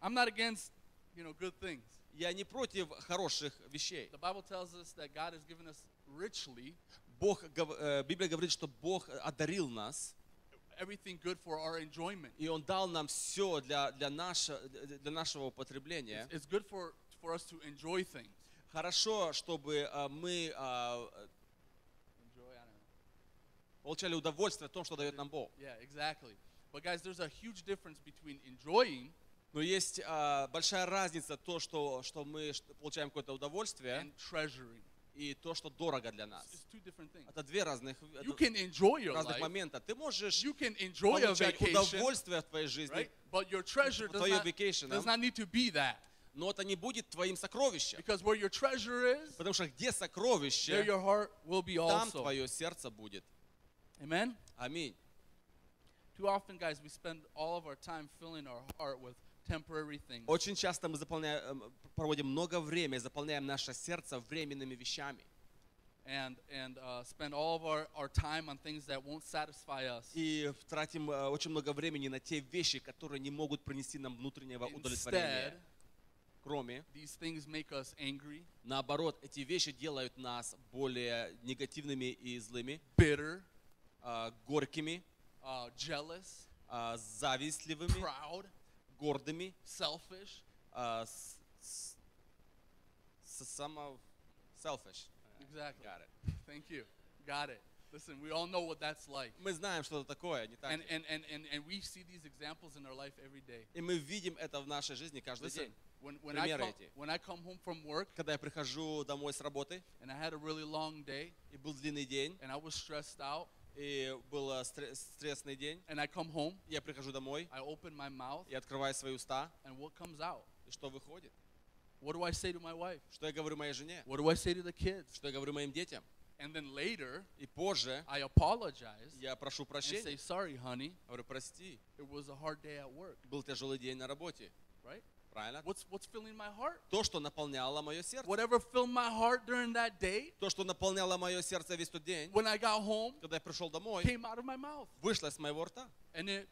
I'm not against, you know, good things. Я не против хороших вещей. The Bible tells us that God has given us richly Бог, э, Библия говорит, что Бог одарил нас, everything good for our enjoyment. и Он дал нам все для, для, наше- для нашего употребления. It's, it's good for, for us to enjoy things. Хорошо, чтобы э, мы know. получали удовольствие в том, что дает нам Бог. Yeah, exactly. But guys, there's a huge difference between enjoying Но есть э, большая разница то, что, что мы получаем какое-то удовольствие, and treasuring. И то, что дорого для нас. Это две разных, разных момента. Ты можешь получать удовольствие в твоей жизни? But your treasure does твое not, vacation, does not need to be that. но это не будет твоим сокровищем. Because where your treasure is, Потому что где there сокровище, your heart will be там also. твое сердце будет. Amen? Аминь. Too often, guys, we spend all of our time filling our heart with temporary things. Очень часто мы заполняем, эм, проводим много времени, заполняем наше сердце временными вещами. and and uh, spend all of our, our time on things that won't satisfy us. И тратим э, очень много времени на те вещи, которые не могут принести нам внутреннего удовлетворения. Instead, Кроме, these things make us angry, наоборот, эти вещи делают нас более негативными и злыми, bitter, а, горькими, uh, jealous, а, завистливыми, proud, гордыми, selfish. а, с- с- с- само- selfish. Exactly. Got it. Thank you. Got it. Listen, we all know what that's like. Мы знаем, что это такое, не так And, ли? and, and, and, and we see these examples in our life every day. И мы видим это в нашей жизни каждый Listen, день. when, when, I Примеры come, эти. when I come home from work Когда я прихожу домой с работы, and I had a really long day и был длинный день, and I was stressed out, и был э, стре- стрессный день, and I come home, я прихожу домой, I open my mouth, и открываю свои уста, and what comes out? и что выходит? What do I say to my wife? Что я говорю моей жене? What do I say to the kids? Что я говорю моим детям? And then later, И позже I apologize я прошу and say, прощения. sorry, honey, Говорю, прости, it was a hard day at work, был тяжелый день на работе. right? Правильно? What's, what's filling my heart? То, что наполняло мое сердце. Whatever filled my heart during that day, То, что наполняло мое сердце весь тот день, when I got home, когда я пришел домой, came out of my mouth. вышло с моего рта. And it,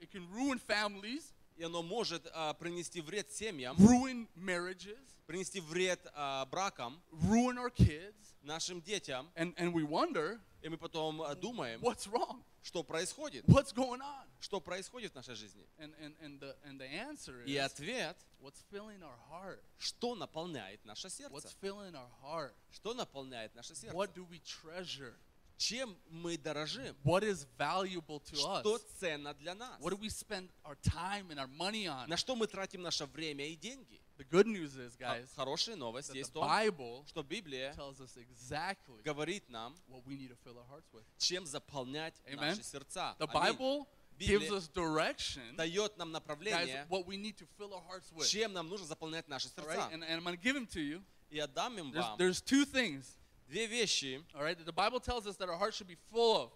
it can ruin families, И оно может а, принести вред семьям, ruin marriages, принести вред а, бракам, ruin our kids. нашим детям. And, and we wonder, И мы потом а, думаем, what's wrong? что происходит, What's going on? что происходит в нашей жизни. And, and, and, the, and the answer И is, ответ, what's filling our heart? что наполняет наше What's сердце. filling our heart? Что наполняет наше сердце? What do we treasure? Чем мы дорожим? What is valuable to Что us? ценно для нас? What do we spend our time and our money on? На что мы тратим наше время и деньги? The good news is, А guys, Хорошая новость that есть в the том, Bible что Библия tells us exactly говорит нам, what we need to fill our hearts with. чем заполнять Amen. наши сердца. The Аминь. Bible Библия gives us direction, дает нам guys, направление, what we need to fill our hearts with. чем нам нужно заполнять наши All сердца. right? And, and I'm going to give them to you. И отдам им There's, вам there's two things, две вещи. all right, that the Bible tells us that our heart should be full of.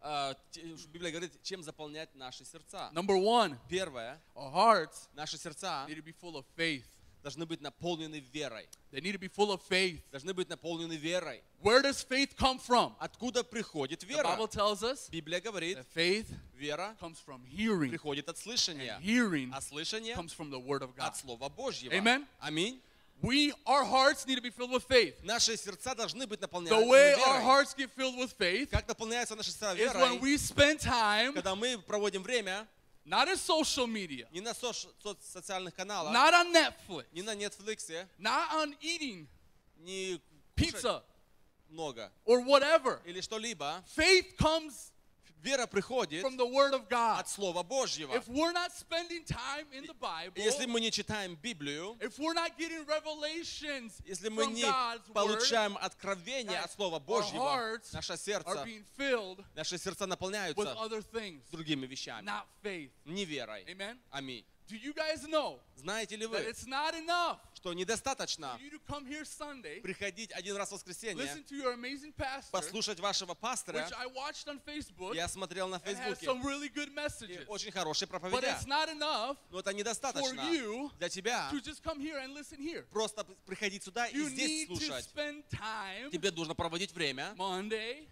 А, те- Библия говорит, чем заполнять наши сердца. Number one, Первое, our hearts наши сердца need to be full of faith. должны быть наполнены верой. They need to be full of faith. Должны быть наполнены верой. Where does faith come from? Откуда приходит The вера? Bible tells us Библия говорит, that faith вера comes from hearing, приходит от слышания, and hearing а слышание comes from the Word of God. от Слова Божьего. Amen. Аминь. We, our hearts need to be filled with faith. Наши сердца должны быть The наполнены way our верой. hearts get filled with faith Как наполняются наши сердца is when верой? we spend time Когда мы проводим время not in social media, не на сош- соц- социальных каналах, not on Netflix, не на Netflix, not on eating не кушать pizza много or whatever. или что-либо. Faith comes Вера приходит from the Word of God. от Слова Божьего. If we're not spending time in the Bible, Если мы не читаем Библию, if we're not getting revelations если мы from не God's Word, получаем откровение от Слова Божьего, наше are сердце, being filled наши сердца with наполняются other things, другими вещами, not faith. не верой. Аминь. Do you guys know Знаете ли that вы, it's not enough что недостаточно приходить один раз в воскресенье, послушать вашего пастора, я смотрел на Фейсбуке, и очень хорошие проповеди. Но это недостаточно для тебя просто приходить сюда и здесь слушать. Тебе нужно проводить время,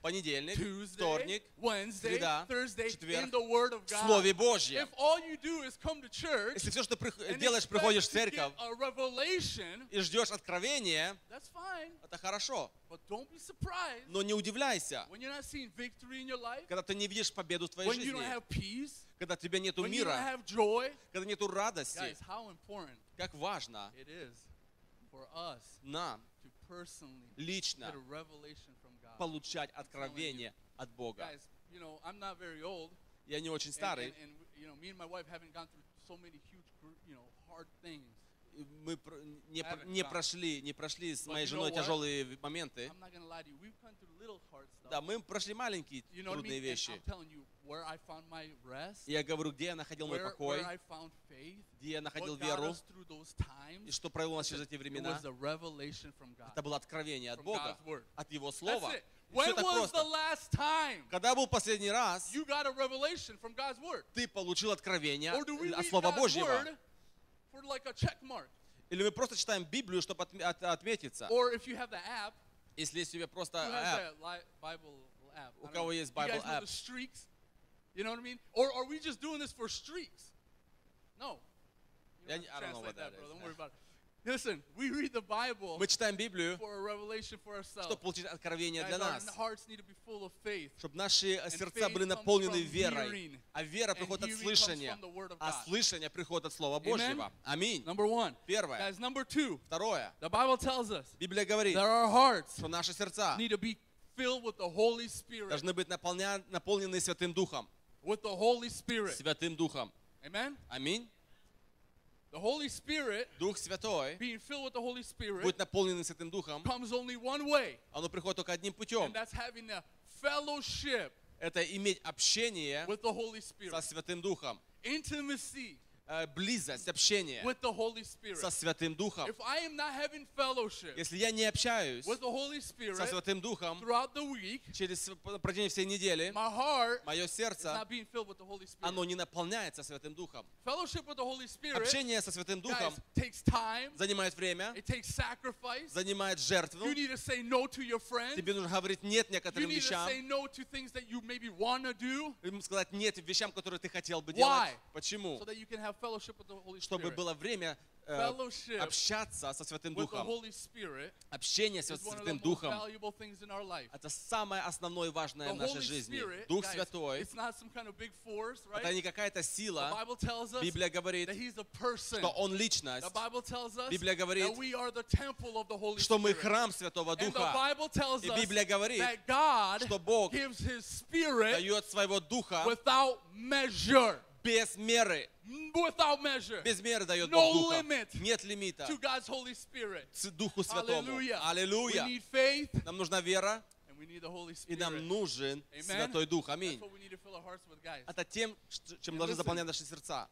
понедельник, вторник, среда, четверг, в Слове Божьем. Если все, что ты делаешь, приходишь в церковь, и ждешь откровения, это хорошо. Но не удивляйся, когда ты не видишь победу в твоей жизни, когда тебя нет мира, когда нет радости. Как важно нам лично получать откровение от Бога. Я не очень старый мы не, не, прошли, не прошли с моей женой тяжелые моменты. Да, мы прошли маленькие трудные вещи. Я говорю, где я находил мой покой, где я находил веру, и что провело нас через эти времена. Это было откровение от Бога, от Его Слова. Когда был последний раз ты получил откровение от Слова Божьего? word for like a check mark? Или мы просто читаем Библию, чтобы отме- от- отметиться? Or if you have the app, Если есть у тебя просто Who has app, that li- Bible app? У I don't кого know. есть You guys Bible know app? the streaks? You know what I mean? Or are we just doing this for streaks? No. You Я don't не- have to I don't know translate what that bro. is. Don't worry about it. Listen, we read the Bible мы читаем Библию, for a revelation for ourselves. чтобы получить откровение для нас, чтобы наши сердца были наполнены верой, а вера приходит от слышания, а слышание приходит от Слова Божьего. Аминь. Первое. Второе. Библия говорит, что наши сердца должны быть наполнены Святым Духом. Святым Духом. Аминь. The Holy Spirit, Дух Святой being filled with the Holy Spirit, будет наполнен Святым Духом. comes only one way, Оно приходит только одним путем. and that's having a fellowship Это иметь общение with the Holy со Spirit. Святым Духом. Intimacy Э, Близость, общение with the Holy Spirit. со Святым Духом. If I am not having fellowship Если я не общаюсь with the Holy со Святым Духом throughout the week, через протяжении всей недели, my heart мое is сердце, not being filled with the Holy Spirit. оно не наполняется Святым Духом. Fellowship with the Holy Spirit, Общение со Святым Духом guys, takes time. занимает время, It takes sacrifice. занимает жертву. You need to say no to your friends. Тебе нужно говорить нет You некоторым to вещам. say no to things that you maybe want to do Ему сказать нет вещам, которые ты хотел бы Why? делать. Почему? so that you can have чтобы было время э, общаться со Святым Духом. Общение со Святым Духом – это самое основное и важное в нашей жизни. Дух Святой – это не какая-то сила. Библия говорит, что Он личность. Библия говорит, что мы храм Святого Духа. И Библия говорит, что Бог дает своего Духа без меры. Without measure. Без меры дает no Бог Духа. Limit Нет лимита. To God's Holy Spirit. Духу Святому. Аллилуйя. We. Нам нужна вера. И нам нужен Amen. Святой Дух. Аминь. Это тем, чем должны заполнять наши сердца.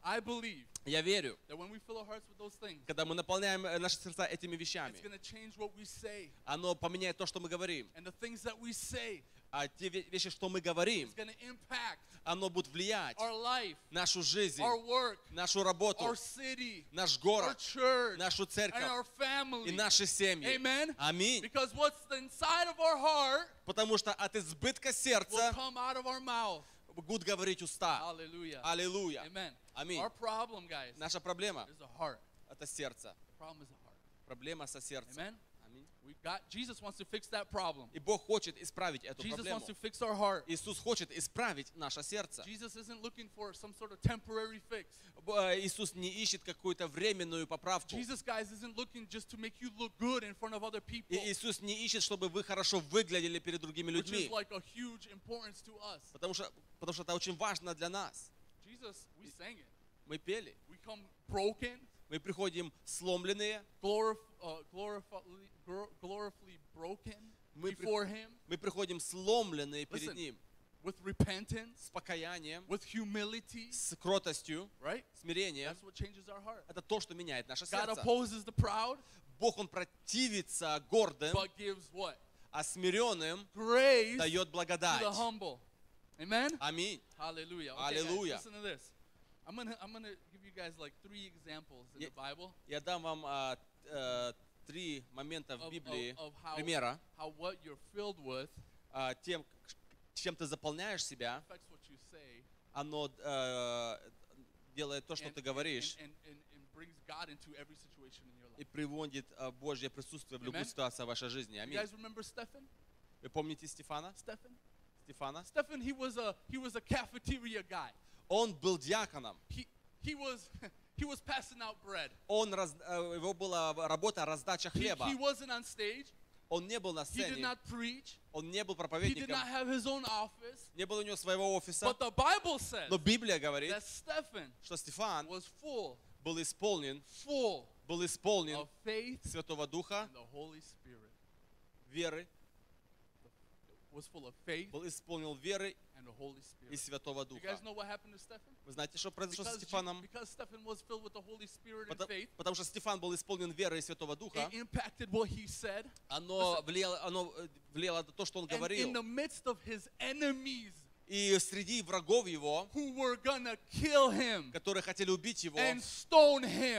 Я верю, когда мы наполняем э, наши сердца этими вещами, оно поменяет то, что мы говорим а те вещи, что мы говорим, оно будет влиять нашу жизнь, нашу работу, наш город, нашу церковь и наши семьи. Аминь. Потому что от избытка сердца будут говорить уста. Аллилуйя. Аминь. Наша проблема – это сердце. Проблема со сердцем. Amen. Аминь. We got Jesus wants to fix that problem. И Бог хочет исправить эту Jesus проблему. wants to fix our heart. Иисус хочет исправить наше сердце. Jesus isn't looking for some sort of temporary fix. Э, Иисус не ищет какую-то временную поправку. Jesus, guys, isn't looking just to make you look good in front of other people, И Иисус не ищет, чтобы вы хорошо выглядели перед другими which is людьми. like a huge importance to us. Потому что, потому что это очень важно для нас. Jesus, we sang it. Мы пели. We come broken, Мы приходим сломленные. uh, Мы, при- мы приходим сломленные перед Ним. with repentance, С покаянием, with humility, с кротостью, right? смирением. That's what changes our heart. Это то, что меняет наше God сердце. opposes the proud, Бог, Он противится гордым, but gives what? а смиренным Grace дает to благодать. the humble. Amen? Аминь. Hallelujah. Okay, Hallelujah. Guys, listen to this. I'm gonna I'm gonna give you guys like three examples in the Bible Я дам вам а, э, три момента в Библии, of, of how, примера, how what you're filled with а, тем, чем ты заполняешь себя, affects what you say оно э, делает то, что and, ты говоришь, and, and, and, and brings God into every situation in your и life. приводит э, Божье присутствие в любую Amen. ситуацию вашей жизни. You Аминь. guys remember Stephen? Вы помните Стефана? Stephen? Стефана? Stephen, he was a he was a cafeteria guy. Он был диаконом. He he was he was passing out bread. Он раз- э, его была работа раздача He, хлеба. he wasn't on stage. Он не был на He did сцене. not preach. Он не был He did проповедником. not have his own office. Не было у него своего офиса. But the Bible says Но Библия говорит, that Stephen что Стефан was full, был исполнен, full был исполнен of faith Святого Духа, and the Holy Spirit. веры, Was full of faith был исполнен веры и Святого Духа. Вы знаете, что произошло с Стефаном? Потому, что Стефан был исполнен верой и Святого Духа. Оно э, влияло, на то, что он говорил. И среди врагов его, которые хотели убить его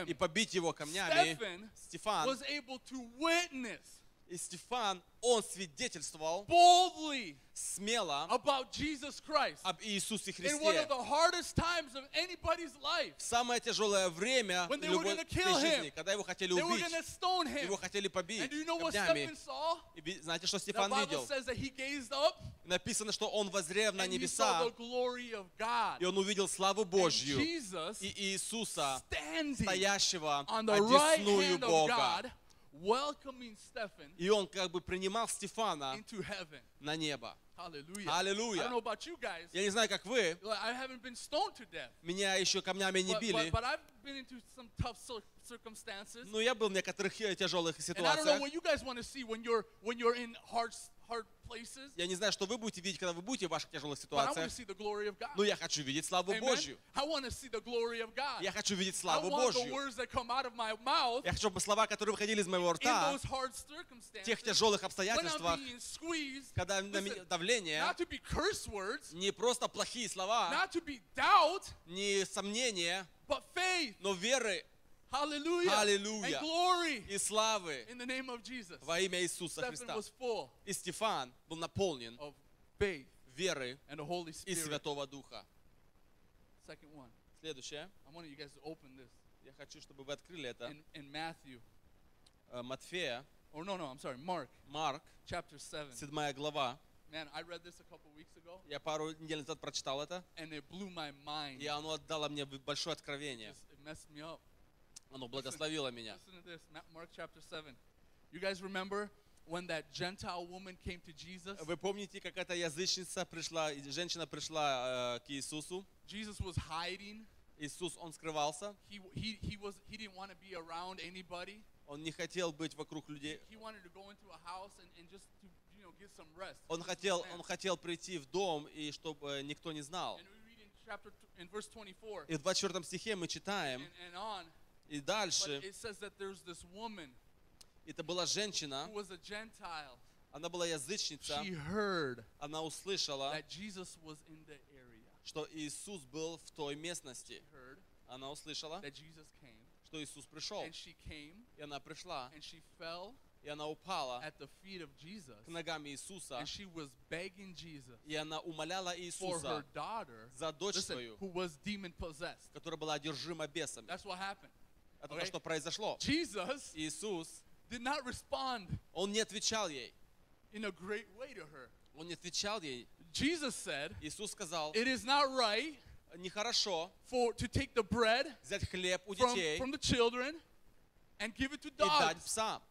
и побить его камнями, Стефан был able to witness и Стефан, он свидетельствовал boldly смело about Jesus Christ об Иисусе in one Христе. of the hardest times of anybody's life. В самое тяжелое время When they were любой kill жизни, him. когда его хотели They убить, stone him. его хотели побить And you know what камнями. Saw? И знаете, что The Стефан Bible видел? says that he gazed up Написано, что он возрев на небеса, и он увидел славу Божью и Иисуса, стоящего одесную Бога. И он как бы принимал Стефана на небо. Аллилуйя. Я не знаю, как вы. Меня еще камнями не били circumstances. но я был в некоторых э, тяжелых And I don't know ситуациях. what you guys want to see when you're when you're in hard hard places. Я не знаю, что вы будете видеть, когда вы будете в ваших тяжелых But I want ситуациях, to see the glory of God. но я хочу видеть славу Amen? Божью. I want to see the glory of God. Я хочу видеть I славу want the Божью. words that come out of my mouth Я хочу, чтобы слова, которые выходили из моего in рта, those hard в circumstances, тех тяжелых when обстоятельствах, I'm being squeezed, когда на меня listen, давление, not to be curse words, не просто плохие слова, not to be doubt, не сомнения, but faith. но веры Hallelujah. Hallelujah. And glory и славы in the name of Jesus. во имя Иисуса Stephen Христа. was full И Стефан был наполнен of faith веры and the Holy и Spirit. Святого Духа. Second one. Следующее. I want you guys to open this Я хочу, чтобы вы открыли это. in, in Matthew. Э, Матфея, Or no, no, I'm sorry, Mark Марк, chapter 7. 7 глава. Man, I read this a couple weeks ago Я пару недель назад прочитал это, and it blew my mind. и оно дало мне большое откровение. It messed me up. Оно благословило меня. Listen to this, Ma- Mark chapter 7. You guys remember when that Gentile woman came to Jesus? Вы помните, как эта язычница пришла, женщина пришла э, к Иисусу? Jesus was hiding. Иисус, он скрывался, He, he, he, was, he didn't want to be around anybody. он не хотел быть вокруг людей. He wanted to go into a house and, and just to you know, get some rest. Он хотел, он хотел прийти в дом, и чтобы никто не знал. And we read in chapter t- in verse 24 И в 24 стихе мы читаем, and, and on. И дальше. Это была женщина. Она была язычница. Она услышала, что Иисус был в той местности. Она услышала, что Иисус пришел. И она пришла. И она упала к ногам Иисуса. И она умоляла Иисуса за дочь свою, которая была одержима бесами. That's what happened. Это Okay. то, что произошло. Jesus Иисус, did not respond он не отвечал ей. in a great way to her. Он не отвечал ей. Jesus said, Иисус сказал, It is not right нехорошо for to take the bread взять хлеб у from, детей from the children and give it to и дать dogs. псам.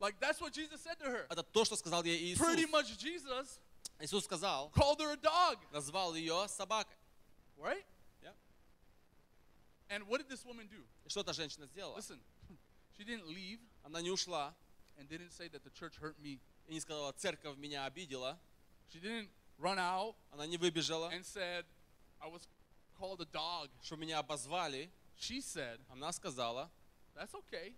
Like that's what Jesus said to her. Это то, что сказал ей Иисус. Pretty much Jesus Иисус сказал, called her a dog, назвал ее собакой. right? Yeah. And what did this woman do? И что эта женщина сделала? Listen, she didn't leave Она не ушла and didn't say that the church hurt me. и не сказала, церковь меня обидела. She didn't run out Она не выбежала, and said, I was called a dog. что меня обозвали. She said, Она сказала, That's okay.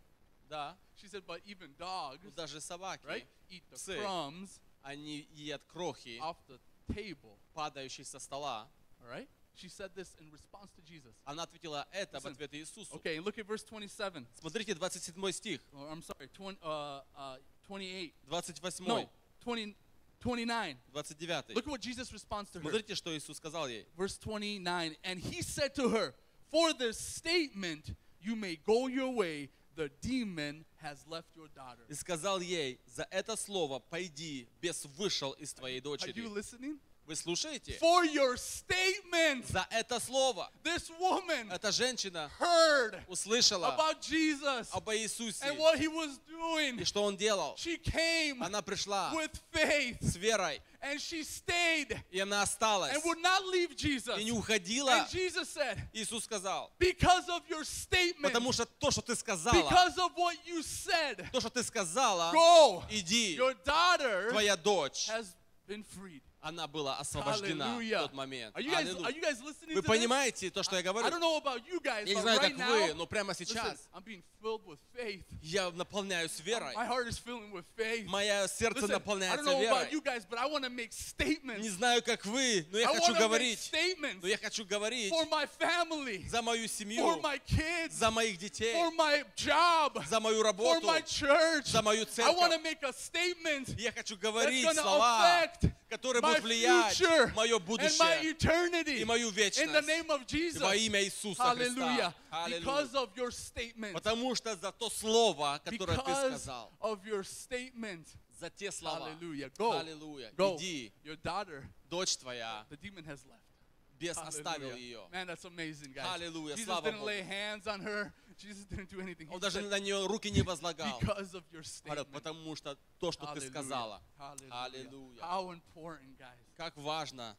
да, She said, But even dogs, ну даже собаки, right, eat the Псы. crumbs они едят крохи, off the table. падающие со стола. All right? She said this in response to Jesus. Она ответила это в Listen. ответ Иисусу. Okay, and look at verse 27. Смотрите, 27 стих, Or, I'm sorry, 20, uh, uh, 28. 28, No, 20, 29. 29. Look at what Jesus responds to her. Смотрите, что Иисус сказал ей. Verse 29. And he said to her, For this statement you may go your way, the demon has left your daughter. И сказал ей, за это слово пойди, бес вышел из твоей Are you дочери. listening? Вы слушаете? For your statement, За это слово this woman эта женщина heard услышала about Jesus об Иисусе and what he was doing. и что Он делал. She came Она пришла with faith с верой, and she stayed и она осталась and would not leave Jesus. и не уходила. And Jesus said, Иисус сказал, Because of your statement, потому что то, что ты сказала, because of what you said, то, что ты сказала, go. иди, Your daughter твоя дочь, has been freed. Она была освобождена в Hallelujah. тот момент. Are you guys, Аллилуйя. are you guys listening Вы to this? понимаете то, что я I говорю? don't know about you guys, Я не but знаю, right как вы, now, но прямо listen, сейчас I'm being filled with faith. я наполняюсь верой. My heart is filling with faith. Мое сердце Listen, I don't наполняется know about верой. you guys, but I want to make statements. Не знаю, как вы, но я I хочу want to make говорить. statements Но я хочу говорить for my family, за мою for семью, my kids, за моих детей, for my job, за мою for работу, my church. за мою I want to церковь. make a statement Я хочу that's говорить going to слова, affect которые my будут влиять future мое and my будущее eternity и мою in the вечность name of Jesus. во имя Иисуса Hallelujah. Христа. Because Аллилуйя. of your statement. Потому что за то слово, которое ты Because сказал, of your statement. за те слова, Hallelujah. Go. Аллилуйя, Go. иди, Your daughter, дочь твоя, the demon has left. бес оставил Hallelujah. ее. Man, that's amazing, guys. Hallelujah. Jesus Слава didn't Богу. Jesus didn't do anything. Он даже на нее руки не возлагал. because of your Говорит, statement. потому что то, что ты сказала. Аллилуйя. How important, guys, как важно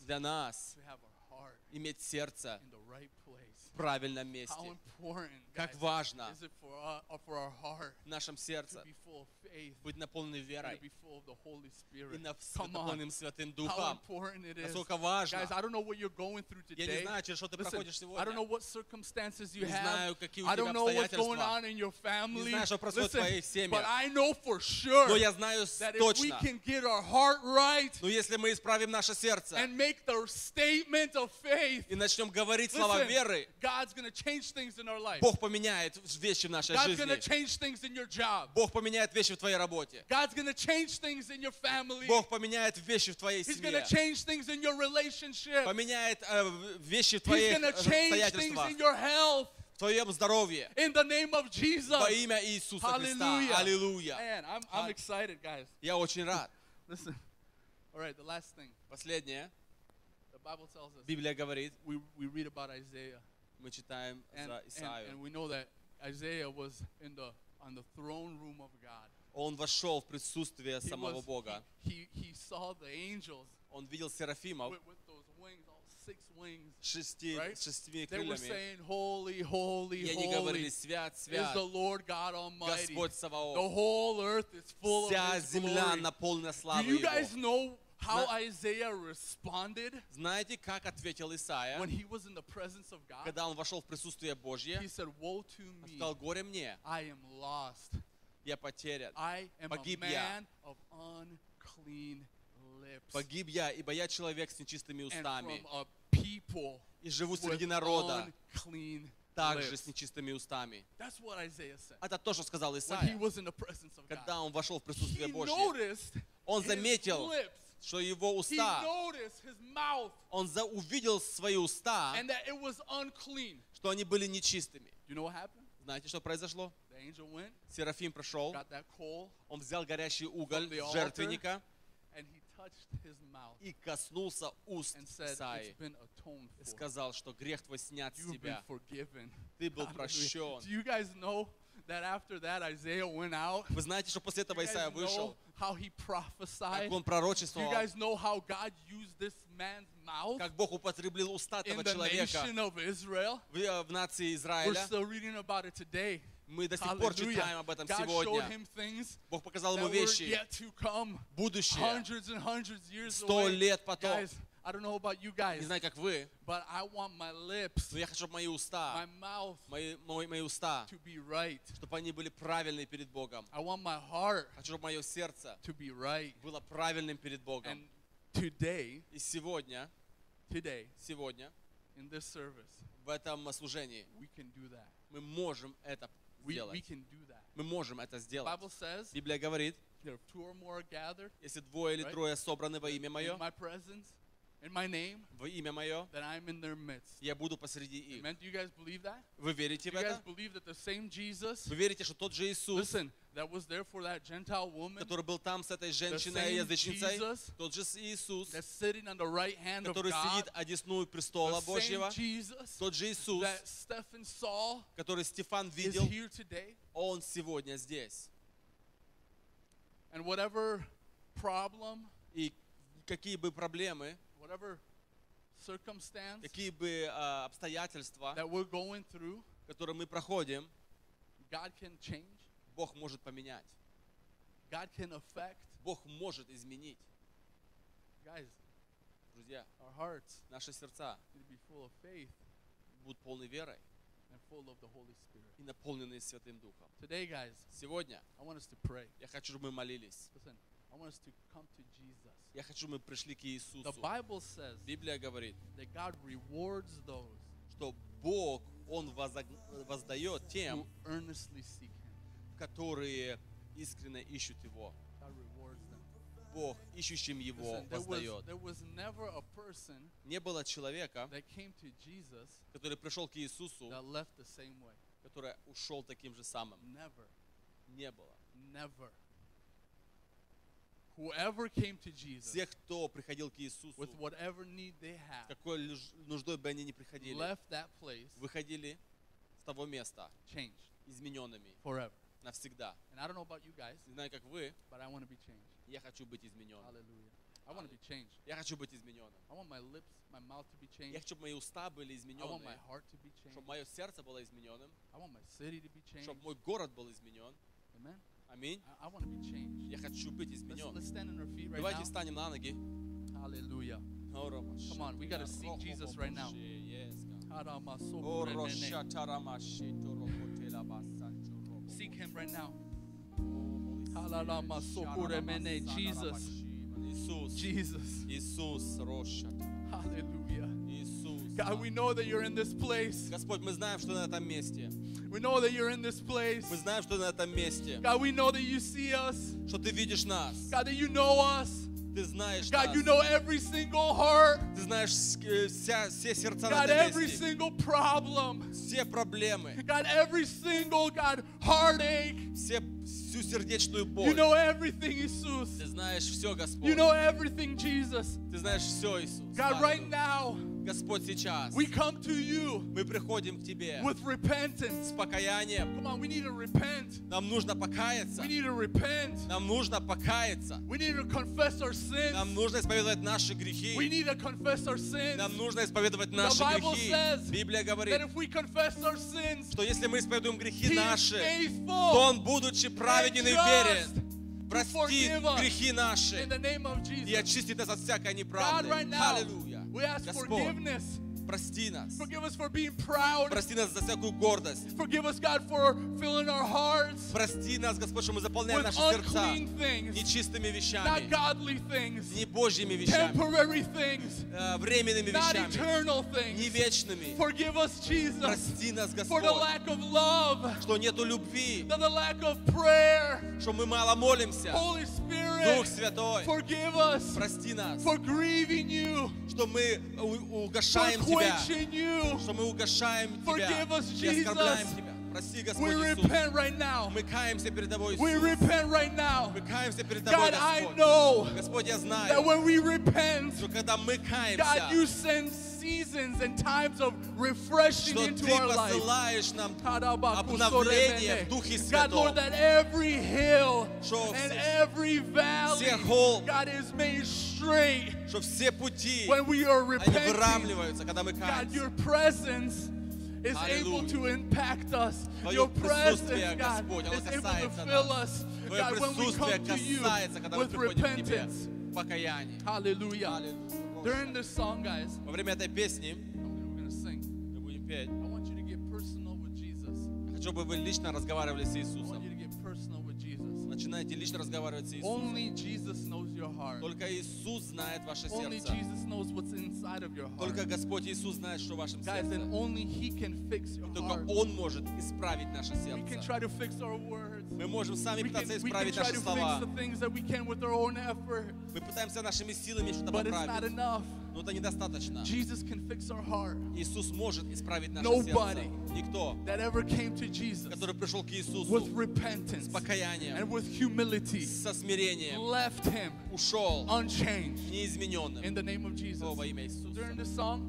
для нас иметь сердце правильном месте. Как важно в нашем сердце быть наполненным верой и наполненным Святым Духом. Насколько важно. Я не знаю, через что ты проходишь сегодня. Не знаю, какие у тебя обстоятельства. Не знаю, что происходит в твоей семье. Но я знаю точно, но если мы исправим наше сердце и начнем говорить слова веры, God's going to change things in our life. Бог поменяет вещи в нашей God's going to жизни. change things in your job. Бог поменяет вещи в твоей работе. God's going to change things in your family. Бог поменяет вещи в твоей He's going to семье. change things in your relationship. Поменяет э, в- вещи в He's твоих going to change things обстоятельствах, in your health в твоем здоровье. in the name of Jesus. Во имя Иисуса Христа. Hallelujah. Аллилуйя. Man, I'm, I'm Ха- excited, guys. Я очень рад. Listen. All right, the last thing. Последнее. The Bible tells us Библия говорит, we, we read about Isaiah. мы читаем And, за and, Исаию. and we know that Isaiah was in the on the throne room of God. Он вошел в присутствие He, самого was, Бога. he, he, he saw the angels Он видел серафимов with, with those wings, all six wings. шести, Right? с шестими They were крыльями. saying, Holy, holy, И они holy говорили, свят, is свят, the Lord God Almighty. Господь The Саваоф. whole earth is full Вся of His земля glory. наполнена Do славой you guys Его. know how Isaiah responded Знаете, как ответил Исаия, when he was in the presence of God? когда он вошел в присутствие Божье? He said, Woe to Он me, сказал, горе мне, I am lost. я потерян. I am a Погиб я. man of unclean lips. Погиб я, ибо я человек с нечистыми And устами. from a people И живу среди народа, также с нечистыми устами. Это то, что сказал Исаия, когда он вошел в присутствие Божье. Он заметил что его уста, он за, увидел свои уста, что они были нечистыми. Знаете, что произошло? Серафим прошел, он взял горящий уголь с жертвенника и коснулся уст Исаи и сказал, что грех твой снят с тебя. Ты был прощен. Do you guys know that after that Isaiah went out? Вы знаете, что после этого You guys Исаия know вышел, how he prophesied? как он Do you пророчествовал, guys know how God used this man's mouth как Бог употребил уста in этого the человека nation of Israel? в, э, в нации We're Израиля. still reading about it today. Мы до сих пор Hallelujah. читаем об этом God showed сегодня. him things Бог показал that ему were вещи, yet to come. будущее, Hundreds and hundreds of years сто away. лет потом. Guys, I don't know about you guys, Не знаю, как вы, but I want my lips, но я хочу, чтобы мои my уста, mouth мои, мои, мои уста, to be right. чтобы они были правильные перед Богом. I want my heart Хочу, чтобы мое сердце to be right. было правильным перед Богом. And today, И сегодня, today, сегодня, in this service, в этом служении we can do that. мы можем это We, we сделать. can do that. Мы можем это сделать. Bible says, Библия говорит, there are two or more gathered если двое или Right. трое собраны во имя in мое, my presence, in my name, во имя мое, that I'm in their midst. я буду посреди их. Amen. Do you guys believe that? Вы верите Do в you guys это? believe that the same Jesus, Вы верите, что тот же Иисус, listen, that was there for that Gentile woman, который был там с этой the женщиной same язычницей, Jesus тот же Иисус, that's sitting on the right hand of который God, сидит одесную престола the same Божьего, Jesus тот же Иисус, that Stephen saw который Стефан is видел, here today. он сегодня здесь. And whatever problem, И какие бы проблемы, whatever circumstance какие бы а, обстоятельства, that we're going through, которые мы проходим, God can change. Бог может поменять. God can affect. Бог может изменить. Guys, Друзья, our hearts наши сердца need to be full of faith будут полны верой and full of the Holy Spirit. и наполнены Святым Духом. Today, guys, Сегодня I want us to pray. я хочу, чтобы мы молились. Listen, I want us to come to Jesus. Я хочу, мы пришли к Иисусу. The Bible says Библия говорит, that God rewards those что Бог, Он возог- воздает who тем, earnestly seek Him. которые искренне ищут Его. God rewards them. Бог, ищущим Его, Listen, there was, воздает. there was never a person Не было человека, that came to Jesus который пришел к Иисусу, that left the same way. который ушел таким же самым. Never. Не было. Never. Whoever came to Jesus Все, кто приходил к Иисусу, with whatever need they had, какой нуждой бы они ни приходили, left that place выходили с того места changed измененными forever. навсегда. And I don't know about you guys, Не знаю, как вы, but I want to be changed. я хочу быть измененным. Hallelujah. I want to be changed. Я хочу быть измененным. I want my lips, my mouth to be Я changed. хочу, чтобы мои уста были I want my heart to be changed. чтобы мое сердце было измененным, I want my city to be changed. чтобы мой город был изменен. Amen. Аминь. I, I want to be changed. Я хочу быть Let's, изменен. let's stand on our feet right Давайте now. встанем на ноги. Hallelujah. Come on, we gotta seek Jesus right now. Seek him right now. Jesus. Иисус, Jesus. Иисус, Роша. Hallelujah. Иисус. God, we know that you're in this place. Господь, мы знаем, что на этом месте. We know that you're in this place. Мы знаем, что на этом месте. God, we know that you see us. Что ты видишь нас. God, that you know us. Ты знаешь God, you нас. know every single heart. Ты знаешь с- э, вся, все сердца на God, этом every месте. single problem. Все проблемы. God, every single, God, heartache. Все, всю сердечную боль. You know everything, Jesus. Ты знаешь все, Господь. You know everything, Jesus. Ты знаешь все, Иисус. God, right Аллилуйя. now, Господь, сейчас we come to you мы приходим к Тебе with repentance. с покаянием. Come on, we need to repent. Нам нужно покаяться. We need to repent. Нам нужно покаяться. We need to confess our sins. Нам нужно исповедовать наши We грехи. need to confess our sins. Нам нужно исповедовать наши Bible грехи. says Библия That говорит, if we confess our sins, что если мы исповедуем грехи наши, то faithful Он, будучи праведен и верен, простит грехи наши the и очистит нас от всякой неправды. Аллилуйя. we ask Господь, forgiveness. прости нас. Forgive us for being proud. Прости нас за всякую гордость. Forgive us, God, for filling our hearts Прости нас, Господь, что мы заполняем with наши сердца unclean things, нечистыми not вещами, godly things, не Божьими вещами, temporary things, э, временными not вещами, eternal не things. вечными. Forgive us, Jesus, Прости нас, for the Господь, lack of love, что нету любви, for the lack of prayer. что мы мало молимся. Holy Дух Spirit, Святой, forgive us прости нас, for grieving you, что мы у- for угошаем Тебя, quenching you. что мы угошаем Тебя Forgive us, и оскорбляем Jesus. Тебя. Прости, We Господь Иисус. repent right now. Мы каемся перед Тобой, We Иисус. repent right now. Мы каемся перед Тобой, God, I Господь. know Господь, я that знаю, when we repent, что когда мы God, you каемся, send seasons and times of refreshing что into Ты our life. посылаешь нам Обновление в Духе God, Lord, Святом. that every hill Что and все- every valley, все холм, God, is made straight что все пути, when we are они repenting. выравниваются, когда мы God, your каемся. presence is able Hallelujah. to impact us. Твое Your presence, присутствие, God, Господь, оно is able to касается fill нас. us. Твое God, when we присутствие come to you касается, когда мы with приходим к Тебе repentance. в покаянии. Hallelujah. During this song, guys, Во время этой песни we're sing. мы будем петь. I want you to get personal with Jesus. Хочу, чтобы вы лично разговаривали с I want Иисусом. you to get personal with Jesus. Начинайте лично разговаривать с Иисусом. Only Jesus knows your heart. Только Иисус знает ваше Only сердце. Jesus knows what's inside of your heart. Только Господь Иисус знает, что в вашем Guys, сердце. and only He can fix your Только heart. Он может исправить наше We can сердце. try to fix our words. Мы можем сами пытаться исправить наши слова. Мы пытаемся нашими силами что-то поправить. Но это недостаточно. Иисус может исправить наше сердце. Никто, который пришел к Иисусу с покаянием, со смирением, ушел неизмененным во имя Иисуса.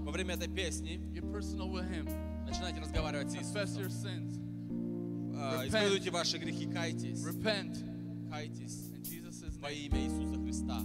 Во время этой песни начинайте разговаривать с Иисусом. А, Repent. Исповедуйте ваши грехи, кайтесь. Repent Кайтесь во имя Иисуса Христа.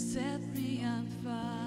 Set me on fire.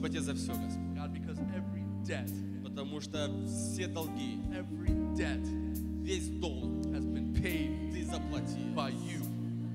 спасибо тебе за все, Господь. God, because every debt, Потому что все долги, every debt весь долг has been paid ты заплатил by you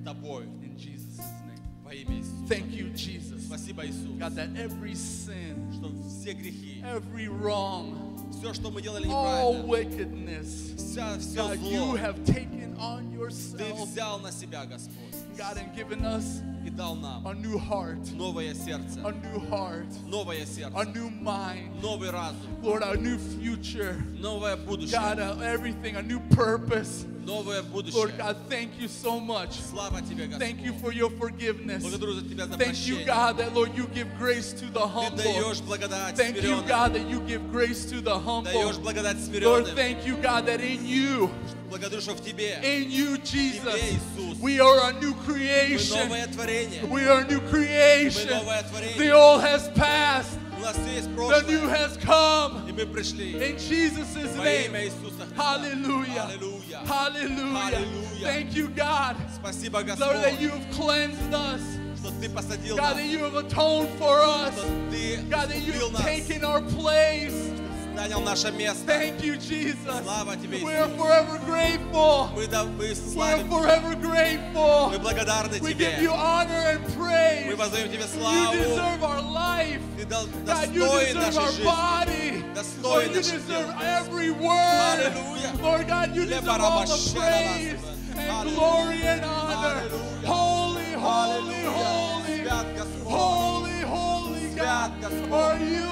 тобой in Jesus' name. во имя Иисуса. Thank you, Jesus. Спасибо, Иисус, God, that every sin, что все грехи, every wrong, все, что мы делали all неправильно, wickedness, вся, все God, you зло, have taken on ты yourself, взял на себя, Господь, God, and given us и дал нам a new heart, новое сердце, a new heart, новое a сердце, new mind, новый разум, Lord, a new future. новое God, будущее, uh, everything, a new purpose. новое Lord будущее. God, thank you so much. Слава тебе, Thank you Господь. for your forgiveness. Благодарю за тебя за Thank you, прощение. God, that Lord, you give grace to the Ты humble. даешь благодать Thank you, смиренным. God, that you give grace to the humble. Даешь благодать Lord, смиренным. thank you, God, that in you, Благодарю, что в тебе in you, Jesus, Тебе, Иисус. we are a new мы creation. новое творение. We are new creation. The old has passed. The new has come. In Jesus' name. Hallelujah. Hallelujah. Hallelujah. Thank you, God. Lord, that you have cleansed us. God, that you have atoned for us. God, that you have taken our place занял наше место. Thank you, Jesus. Слава Тебе, We are Иисус. forever grateful. Мы, да, мы We are славим, forever grateful. мы благодарны We give Тебе. you honor and praise. Мы воздаем Тебе You славу. deserve our life. Ты дал- God, you достоин deserve нашей our жизни. body. Достоин Lord, you наших deserve дел. every word. Hallelujah. Lord God, you deserve all the Lebarabashara praise Basaba. and Hallelujah. glory and honor. Hallelujah. Holy, holy, Hallelujah. holy. Свят Господь. Holy, holy God Свят Господь. are you,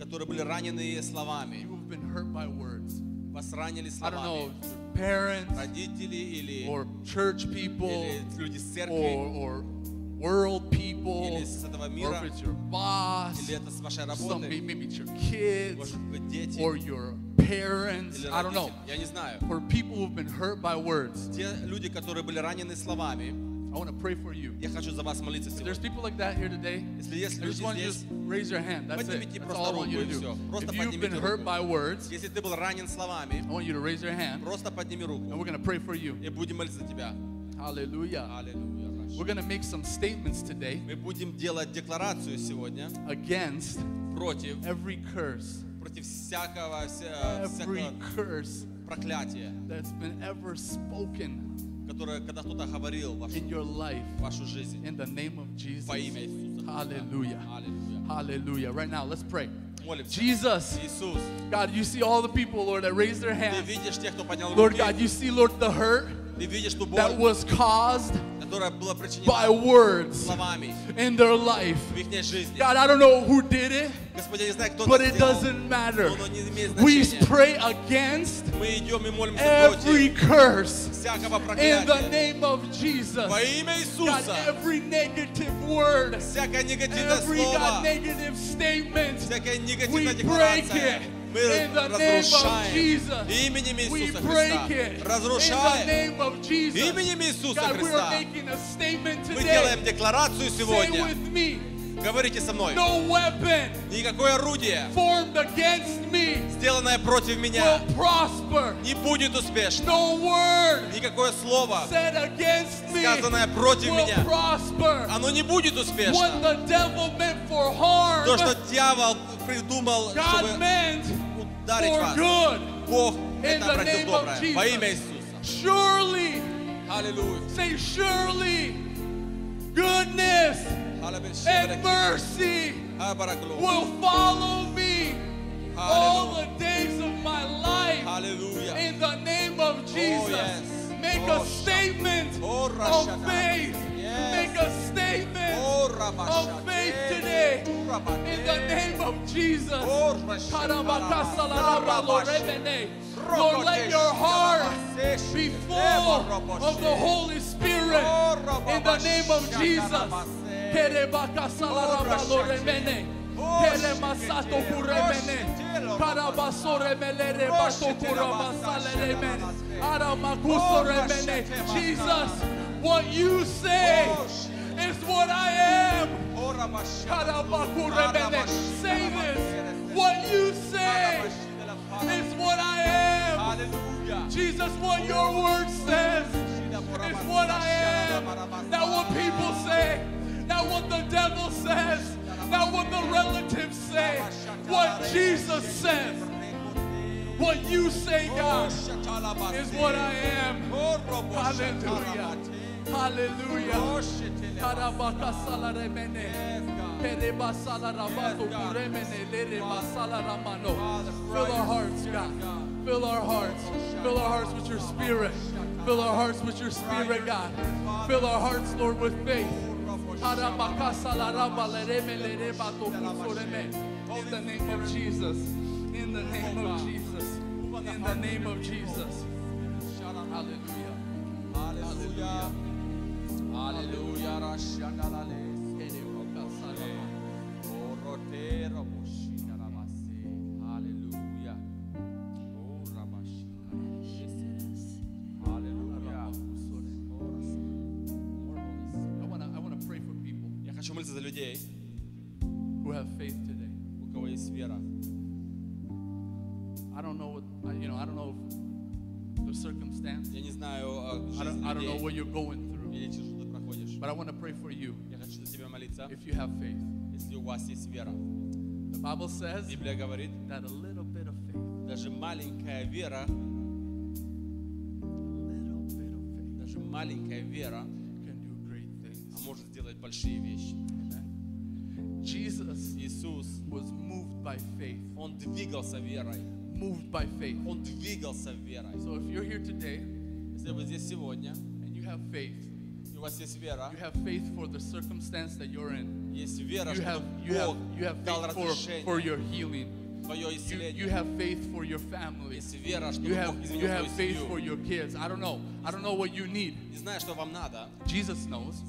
которые были ранены словами. You have been hurt by words. Вас ранили словами. parents Родители или, or church people или люди с церкви, or world people или с этого or мира, if it's your boss, или это с вашей some, работы, maybe it's your kids может быть, дети, or your parents. I don't know. родители. Я не знаю. For people who've been hurt by words, Те люди, которые были ранены словами, I want to pray for you. я хочу за вас молиться If there's сегодня. people like that here today, Если есть I just люди want you to just здесь, raise your hand. That's it. Поднимите That's просто all I want you руку to и do. всё. Просто If you've been поднимите hurt руку. by words, если ты был ранен словами, I want you to raise your hand просто подними and руку we're going to pray for you. и будем молиться за тебя. Hallelujah. Аллилуйя. We're going to make some statements today Мы будем делать декларацию сегодня against против, every curse, против всякого, вся- every всякого curse проклятия, that's been ever spoken которое, когда кто-то говорил в вашу, in your life в вашу жизнь. in the name of Jesus. Во имя Иисуса. Христа. Hallelujah. Аллилуйя. Hallelujah. Right now, let's pray. Молимся. Jesus, Иисус, God, you see all the people, Lord, that raised their ты hands. видишь тех, кто поднял Lord руки. God, you see, Lord, the hurt Ты видишь ту that was caused by words in their life. God, I don't know who did it, but it doesn't matter. We pray against every curse in the name of Jesus. God, every negative word, every God, negative statement, we break it. Мы разрушаем именем Иисуса Христа. Разрушаем именем Иисуса Христа. Мы делаем декларацию сегодня. Говорите со мной. no weapon Никакое орудие, formed against me сделанное против will меня, prosper. не будет успешно. No word Никакое слово, said against me сказанное против will меня, prosper. оно не будет What успешно. the devil meant for harm, То, что дьявол придумал, God чтобы meant ударить for вас, good. Бог это обратил of доброе. Во имя Иисуса. Surely, Аллилуйя. say surely, goodness and mercy will follow me all the days of my life. Hallelujah. In the name of Jesus, yes. make Oh, a statement Oh, of faith. Make a statement Oh, of faith today. In the name of Jesus. Oh. Lord, let your heart be full of the Holy Spirit. In the name of Jesus. Kerebakasalarabalorebene. Keremasato kuremene. Karabasoremelere batokurabasaleremene. Aramakusoremene. Jesus, what you say is what I am. Karabakuremene. Say this. What you say is what I am. Jesus, what your word says is what I am. The devil says, not what the relatives say. What Jesus says, what you say, God, is what I am. Hallelujah. Hallelujah. Fill our hearts, God. Fill our hearts. Fill our hearts with your spirit. Fill our hearts with your spirit, God. Fill our hearts, Lord, with faith. In the name of Jesus. In the name of Jesus. In the name of Jesus. Hallelujah. Hallelujah. Hallelujah. Молиться за людей, who have faith today. у кого есть вера. I don't know what I- you know. I don't know if the circumstance. Я не знаю а, I don't, жизнь I don't know людей what you're going through, или что ты проходишь. but I want to pray for you Я хочу за тебя молиться, if you have faith. если у вас есть вера. The Bible says Библия говорит, that a little bit of faith, даже маленькая вера, little bit of faith даже маленькая вера может сделать большие вещи. Amen. Jesus Иисус, was moved by faith, Он двигался верой. moved by faith. Он двигался верой. So if you're here today Если вы здесь сегодня, and you have faith, и у вас есть вера, you have faith for the circumstance that you're in. есть вера, You что have you have Бог you have дал faith for, разрешение, for your healing. You, you have faith for your family. You have, you have faith for your kids. I don't know. I don't know what you need. Jesus knows.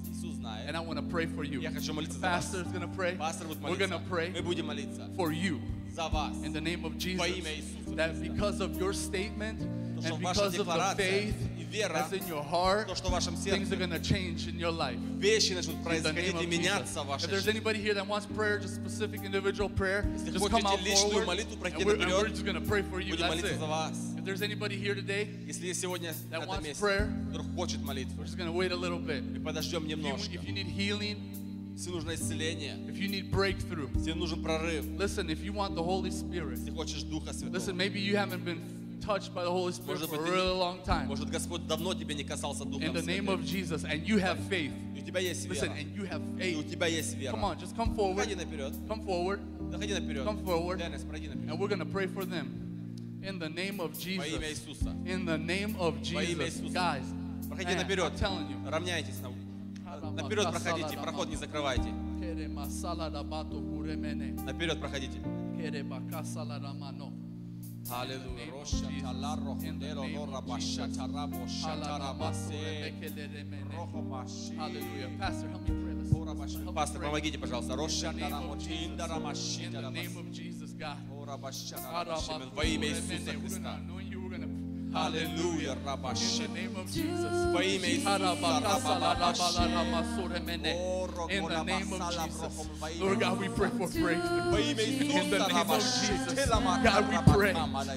And I want to pray for you. Pastor is going to pray. We're going to pray. For you. In the name of Jesus. That because of your statement and because of the faith вера, that's in your heart, то, что в вашем things are сердце, going to change in your life. вещи начнут In the происходить name и of меняться Jesus. в вашей If there's жизни. anybody here that wants prayer, just specific individual prayer, Если just come хотите out личную forward, молитву, пройти and we're, and наперед, we're just going to pray for you. Будем That's молиться it. за вас. If there's anybody here today, Если есть сегодня в That этом wants месте, prayer. который хочет молитву, we're just going to wait a little bit. и подождем If you, немножко. if you need healing, Если нужно исцеление, if you need breakthrough, если нужен прорыв, listen, if you want the Holy Spirit, если хочешь Духа Святого, listen, maybe you haven't been touched by the Holy Spirit Может for a really long time. может Господь давно тебе не касался Духом In the name Святым. of Jesus, and you have faith. И у тебя есть Listen, вера. and you have И у faith. тебя есть вера. Come on, just come forward. Проходи наперед. Come forward. Заходи наперед. Come forward. Денис, пройди наперед. And we're going to pray for them. In the name of Во имя Jesus. Иисуса. In the name of Во имя Jesus. Иисуса. Guys, Проходи man, наперед. I'm telling you. Равняйтесь. на- Наперед проходите. Проход не закрывайте. Наперед проходите. Аллилуйя. Роша, таларо, худеро, рора, баша, тарамо, шатара, масе, рохо, маши. Hallelujah. Pastor, help me pray. Listen, Ора, баша. help me Пастор, pray. помогите, пожалуйста. Роша, In the name тарамо, of чиндара, Jesus. маши, In the тарамас. name of Jesus, God. Ора, баша, тарамо, Во имя Иисуса Христа. Hallelujah, Rabba. In the name of Jesus. For he In the name of Jesus. Lord God, we pray for breakthrough. In the name of Jesus. God, we pray.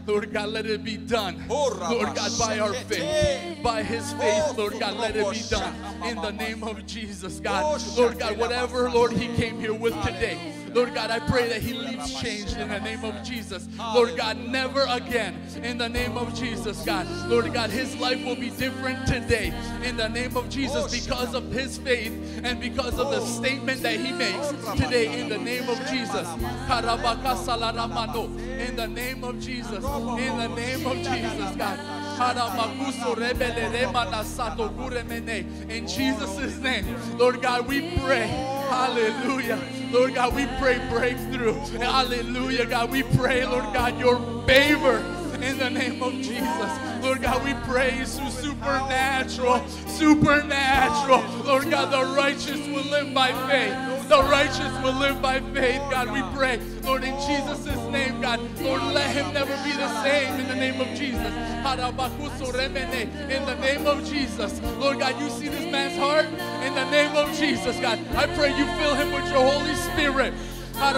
Lord God, let it be done. Lord God, by our faith. By his faith, Lord God, let it be done. In the name of Jesus, God. Lord God, whatever, Lord, he came here with today. Lord God, I pray that He leaves changed in the name of Jesus. Lord God, never again in the name of Jesus, God. Lord God, His life will be different today in the name of Jesus because of His faith and because of the statement that He makes today in the name of Jesus. In the name of Jesus. In the name of Jesus, God. In Jesus' name, Lord God, we pray. Hallelujah. Lord God, we pray breakthrough. Hallelujah, God. We pray, Lord God, your favor in the name of Jesus. Lord God, we praise you supernatural, supernatural. Lord God, the righteous will live by faith. The righteous will live by faith, God. We pray, Lord, in Jesus' name, God. Lord, let him never be the same in the name of Jesus. In the name of Jesus. Lord God, you see this man's heart in the name of Jesus, God. I pray you fill him with your Holy Spirit. I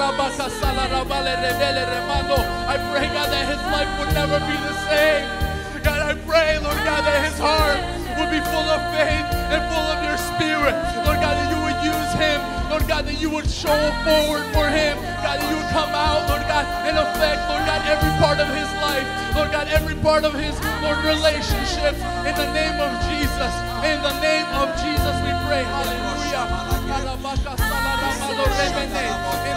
pray, God, that his life would never be the same. God, I pray, Lord God, that his heart would be full of faith and full of your spirit. Lord God, him. Lord God, that you would show forward for him. God, that you would come out, Lord God, and affect, Lord God, every part of his life. Lord God, every part of his, Lord, relationships. In the name of Jesus. In the name of Jesus, we pray. Hallelujah. In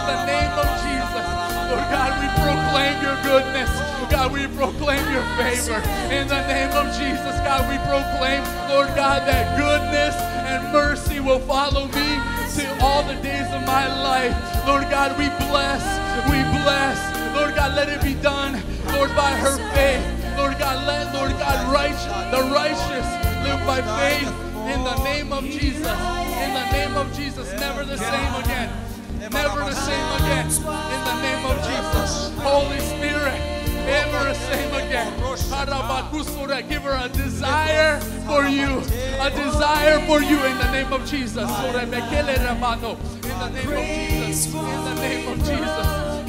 the name of Jesus. Lord God, we proclaim your goodness. God, we proclaim your favor. In the name of Jesus, God, we proclaim, Lord God, that goodness and mercy will follow me till all the days of my life. Lord God, we bless, we bless. Lord God, let it be done, Lord, by her faith. Lord God, let, Lord God, righteous, the righteous live by faith in the name of Jesus. In the name of Jesus, never the same again. Never the same again. In the name of Jesus. Holy Spirit, never the same again. Give her a desire for you. A desire for you in the name of Jesus. In the name of Jesus. In the name of Jesus.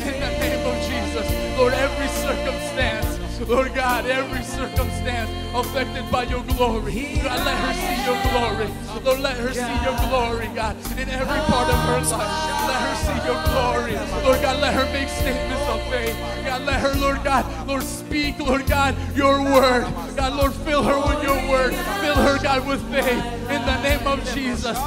In the name of Jesus. Lord, every circumstance. Lord God, every circumstance affected by your glory. God, let her see your glory. Lord, let her see your glory, God, in every part of her life. Let her see your glory. Lord God, let her make statements of faith. God, let her, Lord God, Lord, speak, Lord God, your word. God, Lord, fill her with your word. Fill her, God, with faith. In the name of Jesus.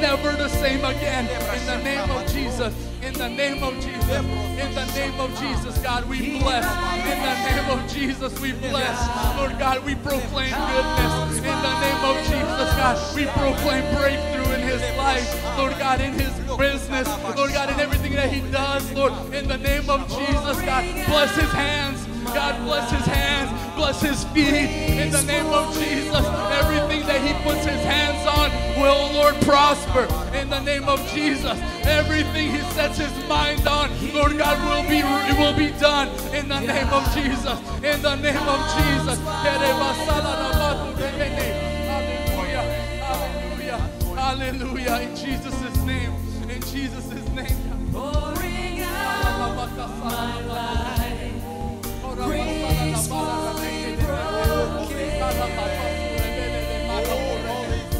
Never the same again. In the name of Jesus. In the name of Jesus. In the name of Jesus, God, we bless. In the name of Jesus, we bless. Lord God, we proclaim goodness. In the name of Jesus, God, we proclaim breakthrough in his life. Lord God, in his business. Lord God, in everything that he does. Lord, in the name of Jesus, God, bless his hands. God bless his hands, bless his feet in the name of Jesus. Everything that he puts his hands on will, Lord, prosper in the name of Jesus, everything he sets his mind on, Lord God, will be will be done. In the name of Jesus. In the name of Jesus. Hallelujah. Hallelujah. Hallelujah. In Jesus' name. In Jesus' name. Pouring out my life, Lord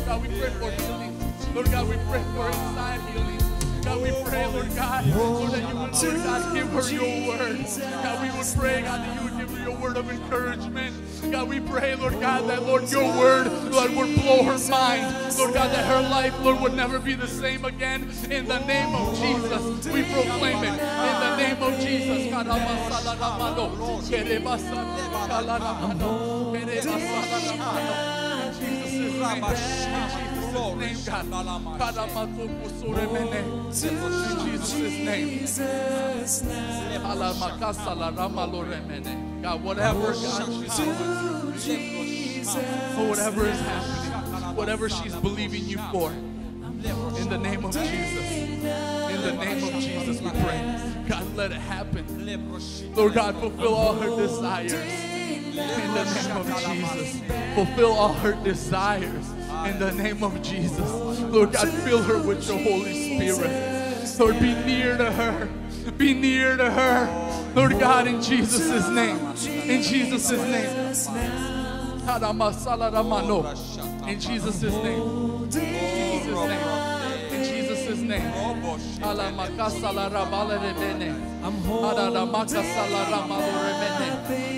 God, we pray for healing. Lord God, we pray for inside healing. God, we pray, Lord God, Lord, that you would, Lord God, give her your word. God, we would pray, God, that you would give her your word of encouragement. God, we pray, Lord God, that, Lord, your word, Lord, would blow her mind. Lord God, that her life, Lord, would never be the same again. In the name of Jesus, we proclaim it. In the name of Jesus. Jesus' name. In Jesus' name, God. In Jesus' name. God, whatever God she's going through, or whatever is happening, whatever she's believing you for, in the name of Jesus, in the name of Jesus, we pray. God, let it happen. Lord God, fulfill all her desires. In the name of Jesus, fulfill all her desires. In the name of Jesus, Lord God, fill her with your Holy Spirit. Lord, be near to her. Be near to her. Lord God, in Jesus' name. In Jesus' name. In Jesus' name. In Jesus' name.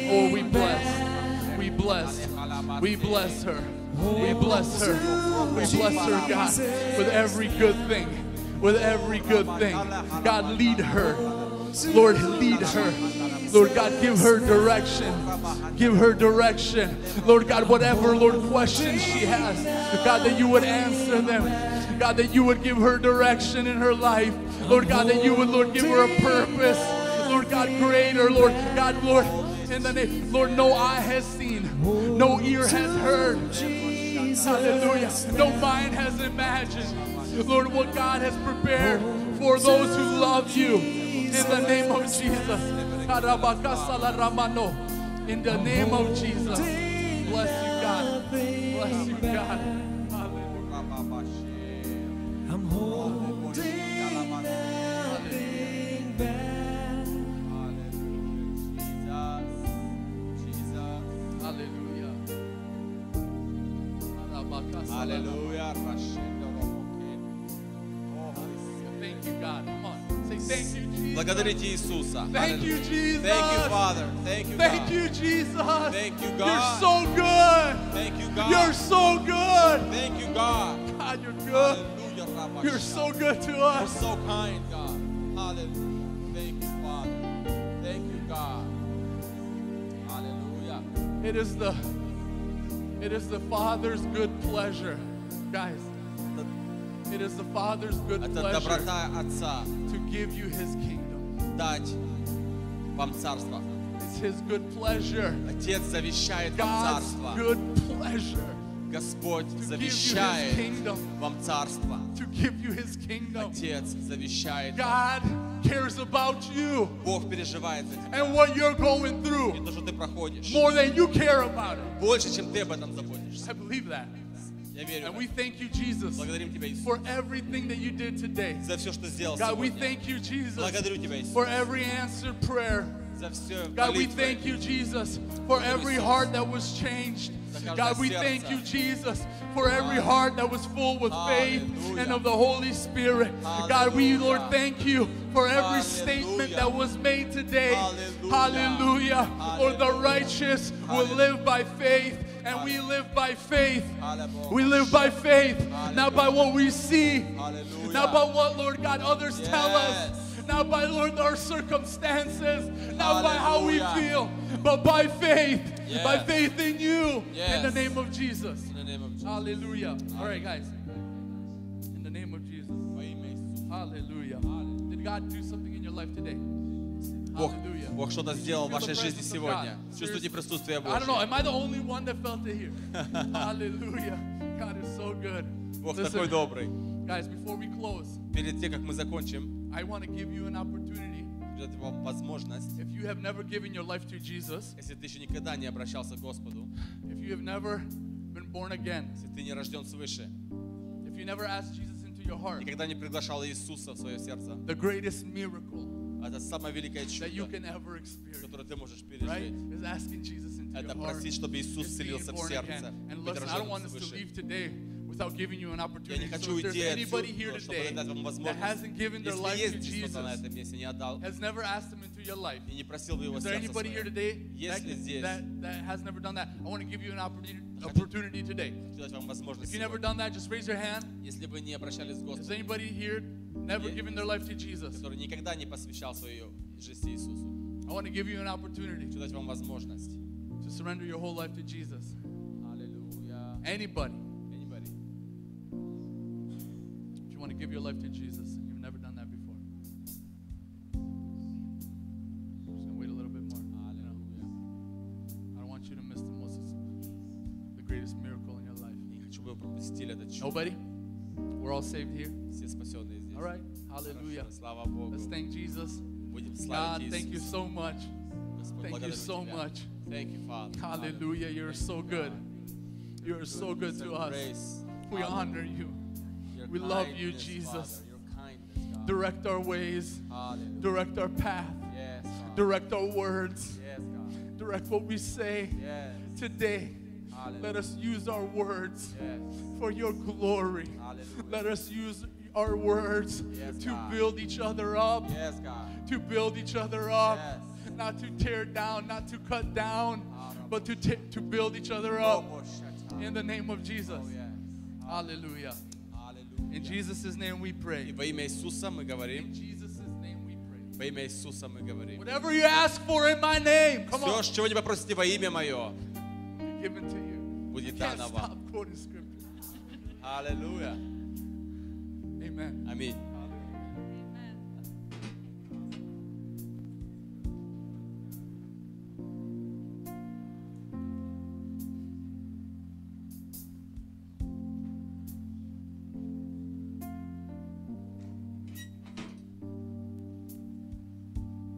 Oh, we bless. We bless. We bless her. We bless her. We bless her, God, with every good thing. With every good thing. God, lead her. Lord, lead her. Lord God, give her direction. Give her direction. Lord God, whatever, Lord, questions she has, God, that you would answer them. God, that you would give her direction in her life. Lord God, that you would, Lord, give her a purpose. Lord God, greater, Lord God, Lord, in the name, Lord, no eye has seen, no ear has heard. Hallelujah. No mind has imagined, Lord, what God has prepared for those who love you. In the name of Jesus. In the name of Jesus. Bless you, God. Bless you, God. I'm holding everything back. Hallelujah. Hallelujah. Thank you, God. Come on. Say thank you, Jesus. Благодарите Иисуса. Thank you, Hallelujah. Jesus. Thank you, Father. Thank you, Thank God. you, Jesus. Thank you, You're God. so good. Thank you, God. You're so good. Thank you, God. God, you're good. Hallelujah, Rabba You're Shah. so good to You're us. so kind, God. Hallelujah. Thank you, Father. Thank you, God. Hallelujah. It is the it is the Father's good pleasure. Guys, it is the Father's good Это pleasure доброта Отца to give you his kingdom. дать вам царство. It's his good pleasure. Отец завещает вам God's царство. good pleasure Господь to give you his завещает kingdom. вам царство. To give you his kingdom. Отец завещает вам. God cares about you Бог переживает за тебя. and what you're going И through то, что ты проходишь. more than you care about it. Больше, чем ты об этом заботишься. I believe that. And we thank you, Jesus, for everything that you did today. God, we thank you, Jesus, for every answered prayer. God, we thank you, Jesus, for every heart that was changed. God, we thank you, Jesus, for every heart that was full with faith and of the Holy Spirit. God, we, Lord, thank you for every statement that was made today. Hallelujah. For the righteous will live by faith and we live by faith. We live by faith, not by what we see, not by what, Lord God, others tell us, not by, Lord, our circumstances, not by how we feel, but by faith, by faith in you, in the name of Jesus. In the name of Jesus. Hallelujah. All right, guys. In the name of Jesus. Hallelujah. Did God do something in your life today? Бог. Бог что-то сделал в вашей жизни сегодня. Чувствуйте присутствие. Божье. Бог такой добрый. Перед тем, как мы закончим, I want to give you an opportunity. дать вам возможность, If you have never given your life to Jesus, если ты еще никогда не обращался к Господу, if you have never been born again, если ты не рожден свыше, if you never asked Jesus into your heart, никогда не приглашал Иисуса в свое сердце, the greatest miracle это самое великое that you чудо, can ever experience, которое ты можешь right, пережить. is asking Jesus into Это your heart. просить, чтобы Иисус is being вселился в born again. сердце, And быть listen, I don't рожденным want us to свыше. leave today without giving you an Я opportunity. не So хочу if there's уйти anybody here отсюда, чтобы today дать вам that возможность. hasn't given their Если life to есть здесь кто-то на Jesus, этом месте, не отдал, has never asked him into your life, и не просил бы его Is there сердце anybody here свое. today that, Есть ли здесь? that, that has never done that? I want to give you an opportunity, opportunity today. Хочу дать вам возможность If you never сегодня. done that, just raise your hand. Если вы не обращались к Is Господу, anybody here never Yeah. given their life to Jesus? который никогда не посвящал свою жизнь Иисусу, I want to give you an opportunity хочу дать вам возможность. to surrender your whole life to Jesus. Аллилуйя. Anybody, Anybody? if you want to give your life to Jesus greatest miracle in your life. Не хочу, чтобы вы пропустили это чудо. Nobody? We're all saved here. Все спасенные здесь. All right. Hallelujah. Хорошо, Слава Богу. Let's thank Jesus. Будем God, славить thank you Иисуса. so much. Господь, Thank you благодарю so Тебя. much. Thank you, Father. Hallelujah. You're so good. You're so good to us. Grace. We honor you. Your We love you, kindness, Jesus. Father, Your kindness, God. Direct our ways, Hallelujah. direct our path, Yes, Father. direct our words, Yes, God. direct what we say Yes. today. Hallelujah. Let us use our words Yes. for your glory. Hallelujah. Let us use our words Yes, to God. build each other up, Yes, God. to build each other up, Yes. not to tear down, not to cut down, Hallelujah. but to, ta- to build each other up Oh, shut in the name of Jesus. Oh, yes. Hallelujah. Hallelujah. In Jesus' name we И pray. во имя Иисуса мы In говорим, Jesus' name we pray. во имя Иисуса мы говорим. Whatever you ask for in my name, come Все, on, чего не попросите во имя Мое, be given to you. будет Can't дано stop вам. quoting scripture. Аллилуйя. Amen. Аминь.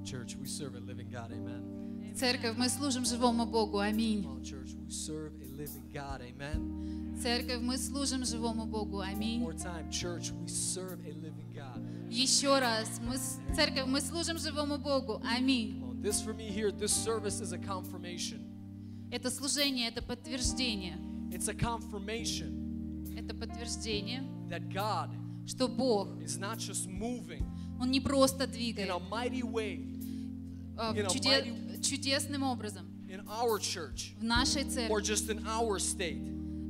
Church, we serve a living God, amen. Церковь, мы служим живому Богу. Аминь. We serve a living God, amen. Церковь, мы служим живому Богу. One Аминь. more time, church, we serve a living God. Еще раз. Мы, церковь, мы служим живому Богу. Аминь. Come on, this for me here, this service is a confirmation. Это служение, это подтверждение. It's a confirmation Это подтверждение, that God что Бог, is not just moving Он не просто in двигает a mighty way а, in a чуде- mighty- чудесным образом in our church в нашей or церкви, just in our state,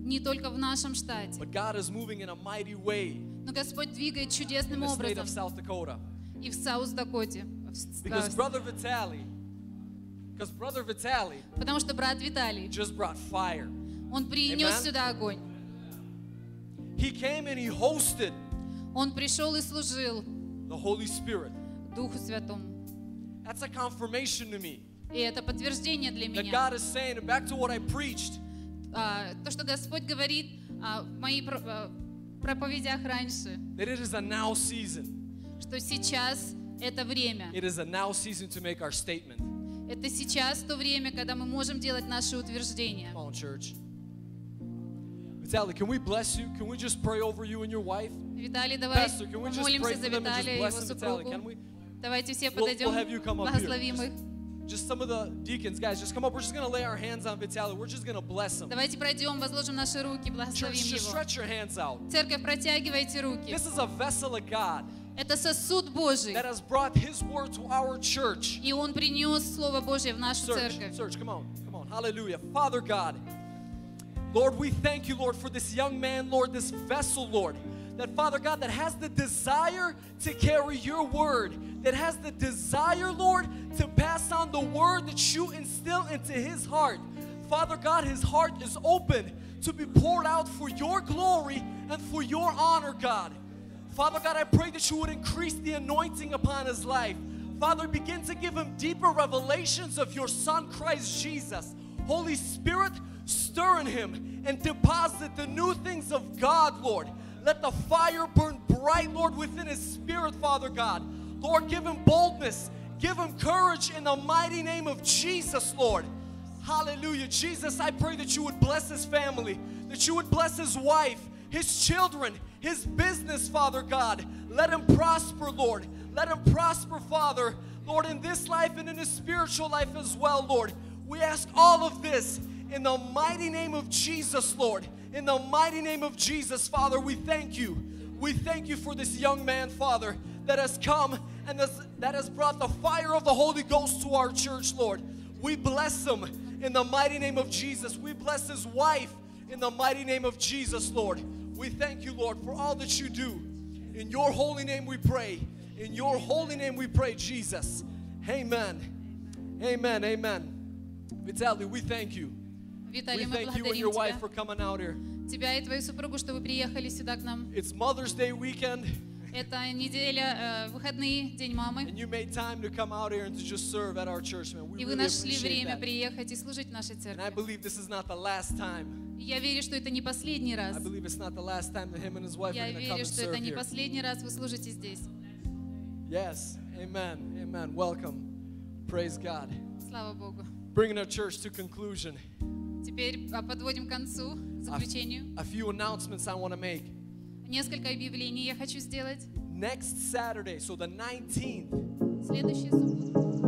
не только в нашем штате. but God is moving in a mighty way Но Господь двигает in чудесным the state образом of South Dakota. и в Саус-Дакоте. Because а, Brother Vitali, because Brother Vitali Потому что брат Виталий, just brought fire. он принес Amen. сюда огонь. He came and he hosted Он пришел и служил the Holy Spirit. Духу Святому. That's a confirmation to me И это подтверждение для that меня. God is saying, back to what I preached, А, то, что Господь говорит а, в моих про- а, проповедях раньше, that it is a now season. что сейчас это время. It is a now season to make our statement. Это сейчас то время, когда мы можем делать наши утверждения. Come on, church. Vitaly, can we bless you? Can we just pray over you and your wife? Виталий, давай Pastor, can we just pray за for them and just Виталия и bless его them, Vitaly? Can супругу. we? Давайте все We'll- подойдем, we'll have you come up here. благословим их. Just some of the deacons, guys, just come up. We're just going to lay our hands on Vitaly. We're just going to bless him. Давайте пройдем, возложим наши руки, благословим Church, just его. stretch your hands out. Церковь, протягивайте руки. This is a vessel of God Это сосуд Божий. that has brought His word to our church. И Он принес Слово Божье в нашу Search, церковь. search, come on, come on. Hallelujah. Father God, Lord, we thank you, Lord, for this young man, Lord, this vessel, Lord. That Father God, that has the desire to carry your word, that has the desire, Lord, to pass on the word that you instill into his heart. Father God, his heart is open to be poured out for your glory and for your honor, God. Father God, I pray that you would increase the anointing upon his life. Father, begin to give him deeper revelations of your Son, Christ Jesus. Holy Spirit, stir in him and deposit the new things of God, Lord. Let the fire burn bright, Lord, within his spirit, Father God. Lord, give him boldness, give him courage in the mighty name of Jesus, Lord. Hallelujah. Jesus, I pray that you would bless his family, that you would bless his wife, his children, his business, Father God. Let him prosper, Lord. Let him prosper, Father, Lord, in this life and in his spiritual life as well, Lord. We ask all of this in the mighty name of Jesus, Lord. In the mighty name of Jesus, Father, we thank you. We thank you for this young man, Father, that has come and has, that has brought the fire of the Holy Ghost to our church, Lord. We bless him in the mighty name of Jesus. We bless his wife in the mighty name of Jesus, Lord. We thank you, Lord, for all that you do. In your holy name we pray. In your holy name we pray, Jesus. Amen. Amen. Amen. Vitaly, we thank you. We Виталий, мы thank you and your благодарим wife тебя, for coming out here. тебя и твою супругу, что вы приехали сюда к нам. It's Mother's Day weekend, Это неделя, э, выходные, День мамы. and you made time to come out here and to just serve at our church, man. We И вы really нашли время that. приехать и служить в нашей And I церкви. believe this is not the last time. И Я верю, что это не последний раз. I believe it's not the last time that him and his wife Я are come верю, and что это не here. последний раз вы служите здесь. Yes. Amen. Amen. Welcome. Praise God. Слава Богу. Bringing our church to conclusion. Теперь а, подводим к концу, заключению. A few announcements I want to make. Несколько объявлений я хочу сделать. Next Saturday, so the 19th, Следующая суббота.